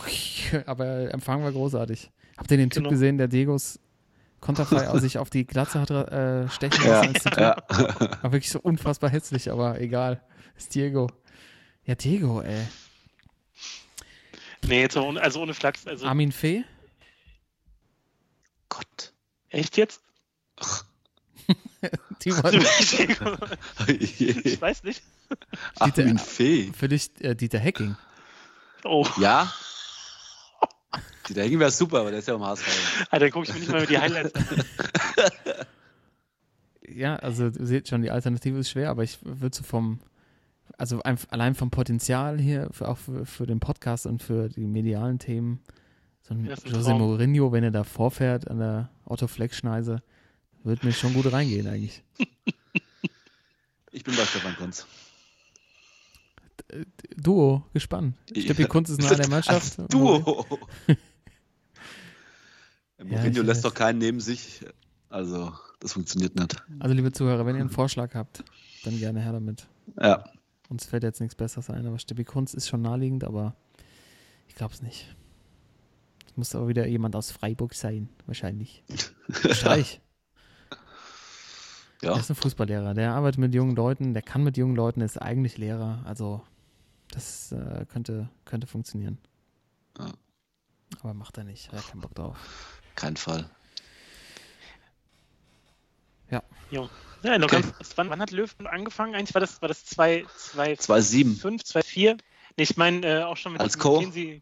Aber Empfang war großartig. Habt ihr den Typ Genau. gesehen, der Diegos Konterfei aus sich auf die Glatze hat äh, stechen Ja, lassen? Tattoo? ja. War wirklich so unfassbar hässlich, aber egal. Ist Diego. Ja, Diego, ey. Nee, jetzt also ohne Flachs. Also Armin Fee? Gott. echt jetzt? Diego, ich weiß nicht. Armin Fee. für dich äh, Dieter Hecking. Oh, Ja. Der Hängen wäre super, aber der ist ja im HSV. Alter, gucke ich mir nicht mal die Highlights an. Ja, also ihr seht schon, die Alternative ist schwer, aber ich würde so vom, also allein vom Potenzial hier, für, auch für, für den Podcast und für die medialen Themen, so ein ein José Traum. Mourinho, wenn er da vorfährt an der Otto-Fleck-Schneise, wird mir schon gut reingehen eigentlich. Ich bin bei Stefan Kunz. Duo, gespannt. Steppi Kunz ist nur eine Mannschaft. Als Duo. Mourinho ich lässt doch keinen neben sich. Also, das funktioniert nicht. Also liebe Zuhörer, wenn ihr einen Vorschlag habt, dann gerne her damit. Ja. Uns fällt jetzt nichts Besseres ein, aber Steppi Kunz ist schon naheliegend, aber ich glaube es nicht. Es muss aber wieder jemand aus Freiburg sein, wahrscheinlich. Streich. Ja. Der ist ein Fußballlehrer, der arbeitet mit jungen Leuten, der kann mit jungen Leuten, ist eigentlich Lehrer, also das äh, könnte, könnte funktionieren. Ja. Aber macht er nicht, hat er keinen Bock drauf. Kein Fall. Jo. Ja, noch Okay. ganz, wann, wann hat Löw angefangen? Eigentlich war das, war das 2, 2, 2-7. 5, 2, 4? Nee, ich meine äh, auch schon mit, Als Co.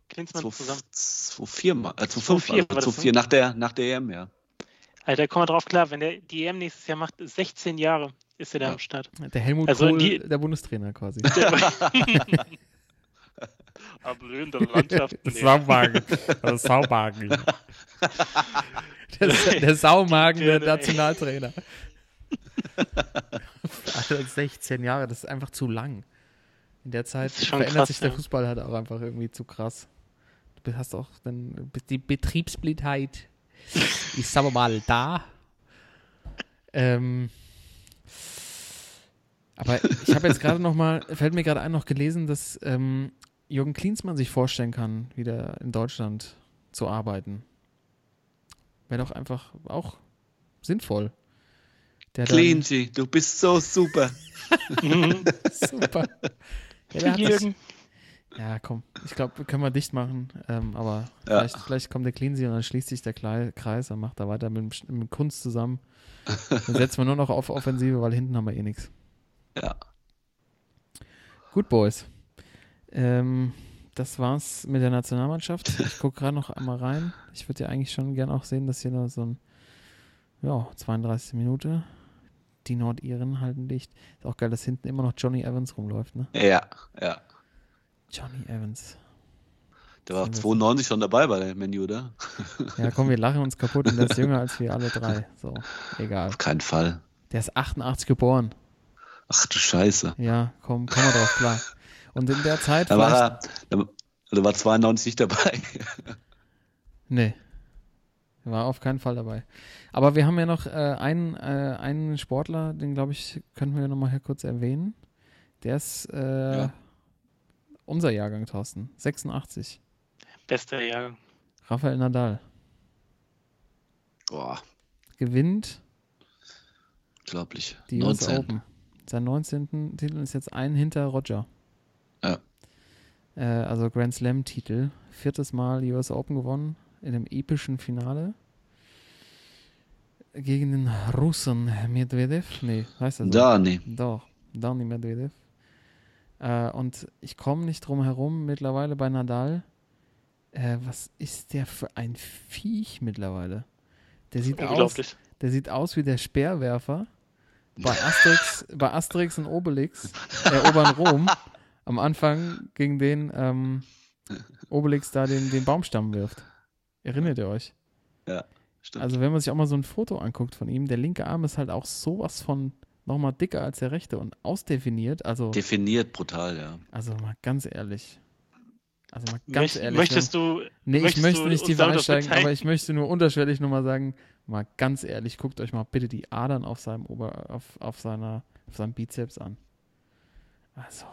Klinsmann zusammen. 2-4 mal. Äh, 2-5. 2-4 war das, 2-4 nach der, nach der EM, ja. Alter, komm mal drauf klar, wenn der die EM nächstes Jahr macht, 16 Jahre ist er da Ja. am Start. Der Helmut Also Kohl, die- der Bundestrainer quasi. Ablöhende Landschaft. Saumagen. Der Saumagen. Der, der Saumagen, der. Nationaltrainer. Alter, 16 Jahre, das ist einfach zu lang. In der Zeit verändert krass, sich der ja. Fußball halt auch einfach irgendwie zu krass. Du hast auch dann die Betriebsblindheit ist aber mal da. Ähm, aber ich habe jetzt gerade noch mal, fällt mir gerade ein, noch gelesen, dass ähm, Jürgen Klinsmann sich vorstellen kann, wieder in Deutschland zu arbeiten. Wäre doch einfach auch sinnvoll. Der Cleansy, du bist so super. Super. Ja, der hat Jürgen. Ja, komm. Ich glaube, können wir dicht machen. Ähm, aber Ja. vielleicht, vielleicht kommt der Cleansy und dann schließt sich der Kreis und macht da weiter mit, mit Kunst zusammen. Dann setzen wir nur noch auf Offensive, weil hinten haben wir eh nichts. Ja. Gut, Boys. Ähm, das war's mit der Nationalmannschaft. Ich gucke gerade noch einmal rein. Ich würde ja eigentlich schon gern auch sehen, dass hier noch so ein, ja, 32 Minute. Die Nordiren halten dicht. Ist auch geil, dass hinten immer noch Johnny Evans rumläuft, ne? Ja, ja. Johnny Evans. Der war Sind wir 92 schon dabei bei der Menu, oder? Ja, komm, wir lachen uns kaputt und der ist jünger als wir alle drei. So, egal. Auf keinen Fall. Der ist 88 geboren. Ach du Scheiße. Ja, komm, komm mal drauf klar. Und in der Zeit Da war er, da, da war 92 nicht dabei. Nee. War auf keinen Fall dabei. Aber wir haben ja noch äh, einen, äh, einen Sportler, den glaube ich, könnten wir nochmal hier kurz erwähnen. Der ist äh, Ja. Unser Jahrgang, Thorsten. 86. Bester Jahrgang. Rafael Nadal. Boah, Gewinnt unglaublich. die US 19. Open. Sein 19. Titel ist jetzt ein hinter Roger. Ja. Äh, also Grand Slam-Titel. Viertes Mal US Open gewonnen. in einem epischen Finale gegen den Russen Medvedev. Nee, heißt er so? Da, nee. Doch, Dani Medvedev. Äh, und ich komme nicht drum herum mittlerweile bei Nadal. Äh, was ist der für ein Viech mittlerweile? Der sieht aus, der sieht aus wie der Speerwerfer bei Asterix, bei Asterix und Obelix, erobern Rom, am Anfang gegen den ähm, Obelix da den, den Baumstamm wirft. Erinnert ihr euch? Ja, stimmt. Also wenn man sich auch mal so ein Foto anguckt von ihm, der linke Arm ist halt auch sowas von nochmal dicker als der rechte und ausdefiniert. Also, Definiert brutal, ja. also mal ganz ehrlich. Also mal ganz Möcht- ehrlich. möchtest du. Nee, ich möchtest möchte du nicht tiefer einsteigen, aber ich möchte nur unterschwellig nochmal sagen, mal ganz ehrlich, guckt euch mal bitte die Adern auf seinem Ober, auf, auf seiner, auf seinem Bizeps an. Also.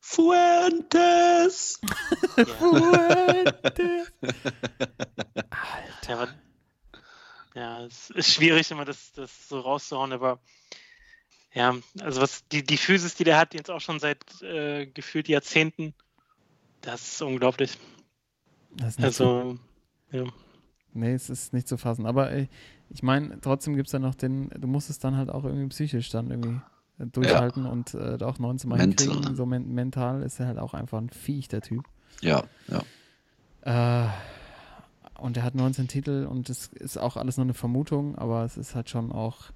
Fuentes! Ja, aber, ja, es ist schwierig, immer das, das so rauszuhauen, aber ja, also was die, die Physis, die der hat, jetzt auch schon seit äh, gefühlt Jahrzehnten, das ist unglaublich. Das ist nicht zu, Also, ja. nee, es ist nicht zu fassen. Aber ey, ich meine, trotzdem gibt es ja noch den, du musst es dann halt auch irgendwie psychisch dann irgendwie äh, durchhalten und äh, auch 19 Mal Mental, hinkriegen. ne? So men mental ist er halt auch einfach ein Viech, der Typ. Ja, ja. Äh, und er hat 19 Titel und es ist auch alles nur eine Vermutung, aber es ist halt schon auch,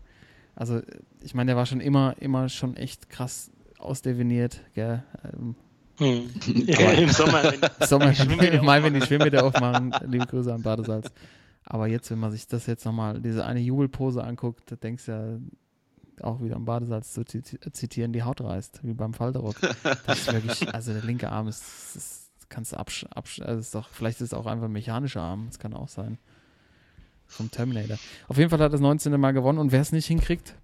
also ich meine, der war schon immer, immer schon echt krass ausdefiniert, gell? Ähm, Hm. ja Im Sommer, wenn Sommer, die Schwimmbäder im Mai, wenn die aufmachen. Schwimmbäder aufmachen, liebe Grüße an Badesalz. Aber jetzt, wenn man sich das jetzt nochmal, diese eine Jubelpose anguckt, da denkst du ja auch wieder am Badesalz zu ziti- zitieren, die Haut reißt, wie beim Falterrock. Das ist wirklich, also der linke Arm ist, ist kannst du absch, absch also ist doch, vielleicht ist es auch einfach ein mechanischer Arm, das kann auch sein. Vom Terminator. Auf jeden Fall hat er das 19. Mal gewonnen und wer es nicht hinkriegt,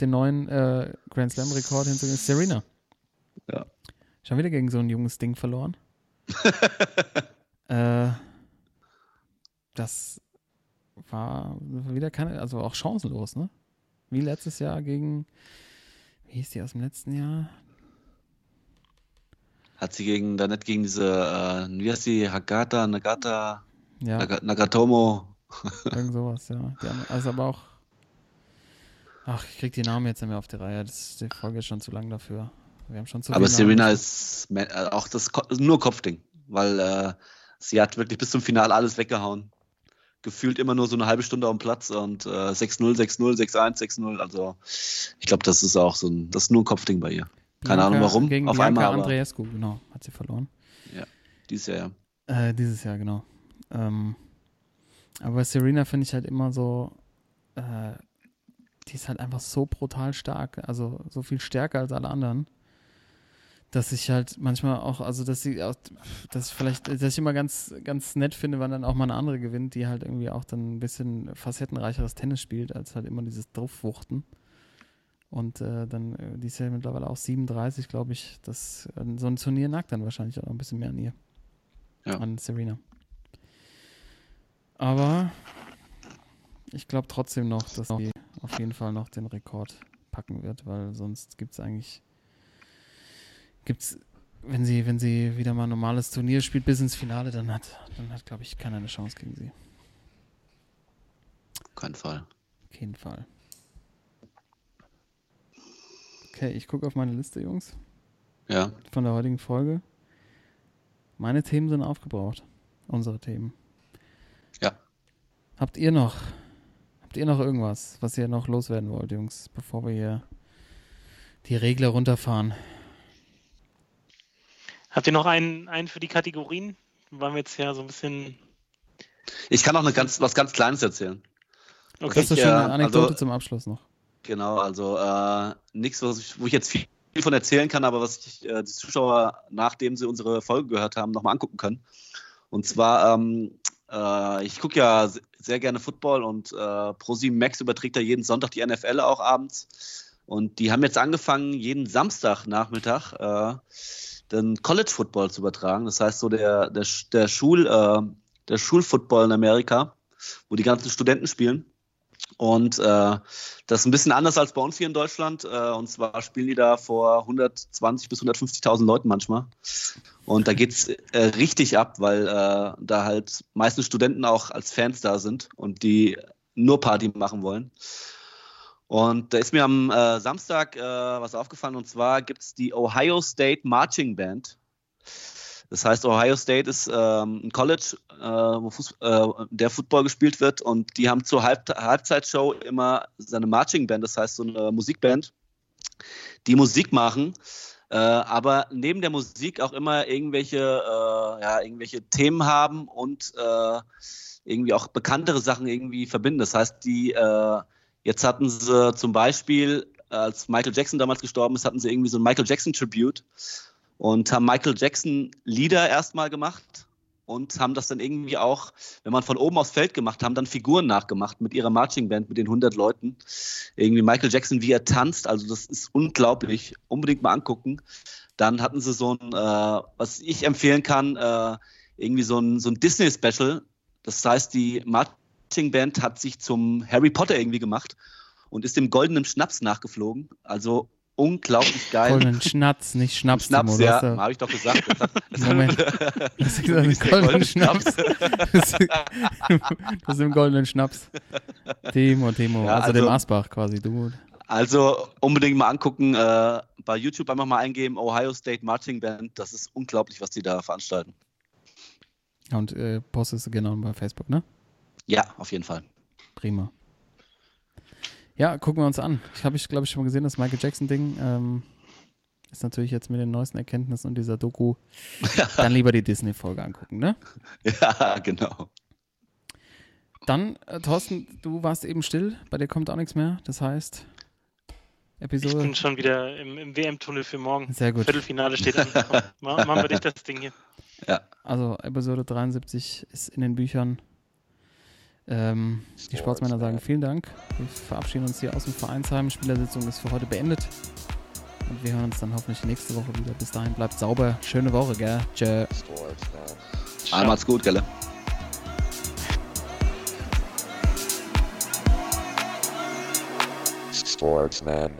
den neuen äh, Grand Slam Rekord hinzugehen, ist Serena. Ja. Schon wieder gegen so ein junges Ding verloren. äh, das war wieder keine, also auch chancenlos, ne? Wie letztes Jahr gegen, wie hieß die aus dem letzten Jahr? Hat sie gegen, da nicht gegen diese, äh, wie heißt die, Hagata, Nagata, Ja, Naga, Nagatomo. irgend sowas, ja. Also aber auch, ach, ich krieg die Namen jetzt nicht mehr auf die Reihe. Das, die Folge ist schon zu lang dafür. Wir haben schon zu Aber viele Namen. Serena ist äh, auch das nur Kopfding, weil äh, sie hat wirklich bis zum Finale alles weggehauen. Gefühlt immer nur so eine halbe Stunde dem Platz und äh, 6-0, 6-0, 6-1, 6-0. Also ich glaube, das ist auch so ein, das ist nur ein Kopfding bei ihr. Keine Ahnung warum. Gegen auf Bianca einmal, aber Andreescu, genau, hat sie verloren. dieses Jahr, ja. Äh, dieses Jahr, genau. Ähm, aber bei Serena finde ich halt immer so, äh, die ist halt einfach so brutal stark, also so viel stärker als alle anderen, dass ich halt manchmal auch, also dass sie auch, dass ich vielleicht, dass ich immer ganz, ganz nett finde, wenn dann auch mal eine andere gewinnt, die halt irgendwie auch dann ein bisschen facettenreicheres Tennis spielt, als halt immer dieses Draufwuchten. Und äh, dann, äh, die ist ja mittlerweile auch 37, glaube ich. Das, äh, so ein Turnier nagt dann wahrscheinlich auch ein bisschen mehr an ihr. Ja. An Serena. Aber ich glaube trotzdem noch, dass sie auf jeden Fall noch den Rekord packen wird, weil sonst gibt es eigentlich, gibt's, wenn sie, wenn sie wieder mal ein normales Turnier spielt bis ins Finale, dann hat, dann hat, glaube ich, keiner eine Chance gegen sie. Kein Fall. Auf jeden Fall. Okay, ich gucke auf meine Liste, Jungs, Ja. von der heutigen Folge. Meine Themen sind aufgebraucht. Unsere Themen. Ja. Habt ihr noch, habt ihr noch irgendwas, was ihr noch loswerden wollt, Jungs, bevor wir hier die Regler runterfahren? Habt ihr noch einen, einen für die Kategorien? Waren wir jetzt ja so ein bisschen. Ich kann auch eine ganz, was ganz Kleines erzählen. Okay, das ist äh, eine Anekdote also- zum Abschluss noch. Genau, also äh, nichts, wo ich jetzt viel von erzählen kann, aber was ich, äh, die Zuschauer, nachdem sie unsere Folge gehört haben, nochmal angucken können. Und zwar, ähm, äh, ich gucke ja se- sehr gerne Football und äh, ProSieben Max überträgt ja jeden Sonntag die NFL auch abends. Und die haben jetzt angefangen, jeden Samstagnachmittag äh, den College Football zu übertragen. Das heißt so der, der, der Schul, äh, der Schulfootball in Amerika, wo die ganzen Studenten spielen. Und äh, das ist ein bisschen anders als bei uns hier in Deutschland. Äh, und zwar spielen die da vor 120 bis 150.000 Leuten manchmal. Und da geht's äh, richtig ab, weil äh, da halt meistens Studenten auch als Fans da sind und die nur Party machen wollen. Und da ist mir am äh, Samstag äh, was aufgefallen und zwar gibt es die Ohio State Marching Band. Das heißt, Ohio State ist ähm, ein College, äh, wo Fuß, äh, der Football gespielt wird und die haben zur Halb Halbzeitshow immer seine Marching Band, das heißt so eine Musikband, die Musik machen, äh, aber neben der Musik auch immer irgendwelche, äh, ja, irgendwelche Themen haben und äh, irgendwie auch bekanntere Sachen irgendwie verbinden. Das heißt, die äh, jetzt hatten sie zum Beispiel, als Michael Jackson damals gestorben ist, hatten sie irgendwie so ein Michael Jackson Tribute und haben Michael Jackson Lieder erstmal gemacht und haben das dann irgendwie auch, wenn man von oben aufs Feld gemacht haben, dann Figuren nachgemacht mit ihrer Marching Band mit den 100 Leuten. Irgendwie Michael Jackson, wie er tanzt, also das ist unglaublich. Unbedingt mal angucken. Dann hatten sie so ein, äh, was ich empfehlen kann, äh, irgendwie so ein, so ein Disney-Special. Das heißt, die Marching Band hat sich zum Harry Potter irgendwie gemacht und ist dem goldenen Schnaps nachgeflogen. Also unglaublich geil. Goldenen Schnatz, nicht Schnaps. Schnaps, Timo, ja, habe ich doch gesagt. Das hat, das Moment. Das ist ein goldenen Schnaps. Das ist im goldenen Schnaps. Timo, Timo, Ja, also, dem also- Asbach quasi, du. Also unbedingt mal angucken, äh, bei YouTube einfach mal eingeben, Ohio State Marching Band. Das ist unglaublich, was die da veranstalten. Und äh, postest du genau bei Facebook, ne? Ja, auf jeden Fall. Prima. Ja, gucken wir uns an. Ich habe ich, glaube ich, schon mal gesehen, das Michael Jackson-Ding. Ähm, ist natürlich jetzt mit den neuesten Erkenntnissen und dieser Doku dann lieber die Disney-Folge angucken, ne? Ja, genau. Dann, äh, Thorsten, du warst eben still, bei dir kommt auch nichts mehr. Das heißt, Ich Episode. bin schon wieder im, im WM-Tunnel für morgen. Sehr gut. Viertelfinale steht an. Komm, ma- machen wir dich das Ding hier. Also Episode 73 ist in den Büchern. Ähm, die Sportsmänner sagen vielen Dank. Wir verabschieden uns hier aus dem Vereinsheim. Spielersitzung ist für heute beendet. Und wir hören uns dann hoffentlich nächste Woche wieder. Bis dahin bleibt sauber. Schöne Woche, gell? Tschö. Macht's gut, gell? Sportsman.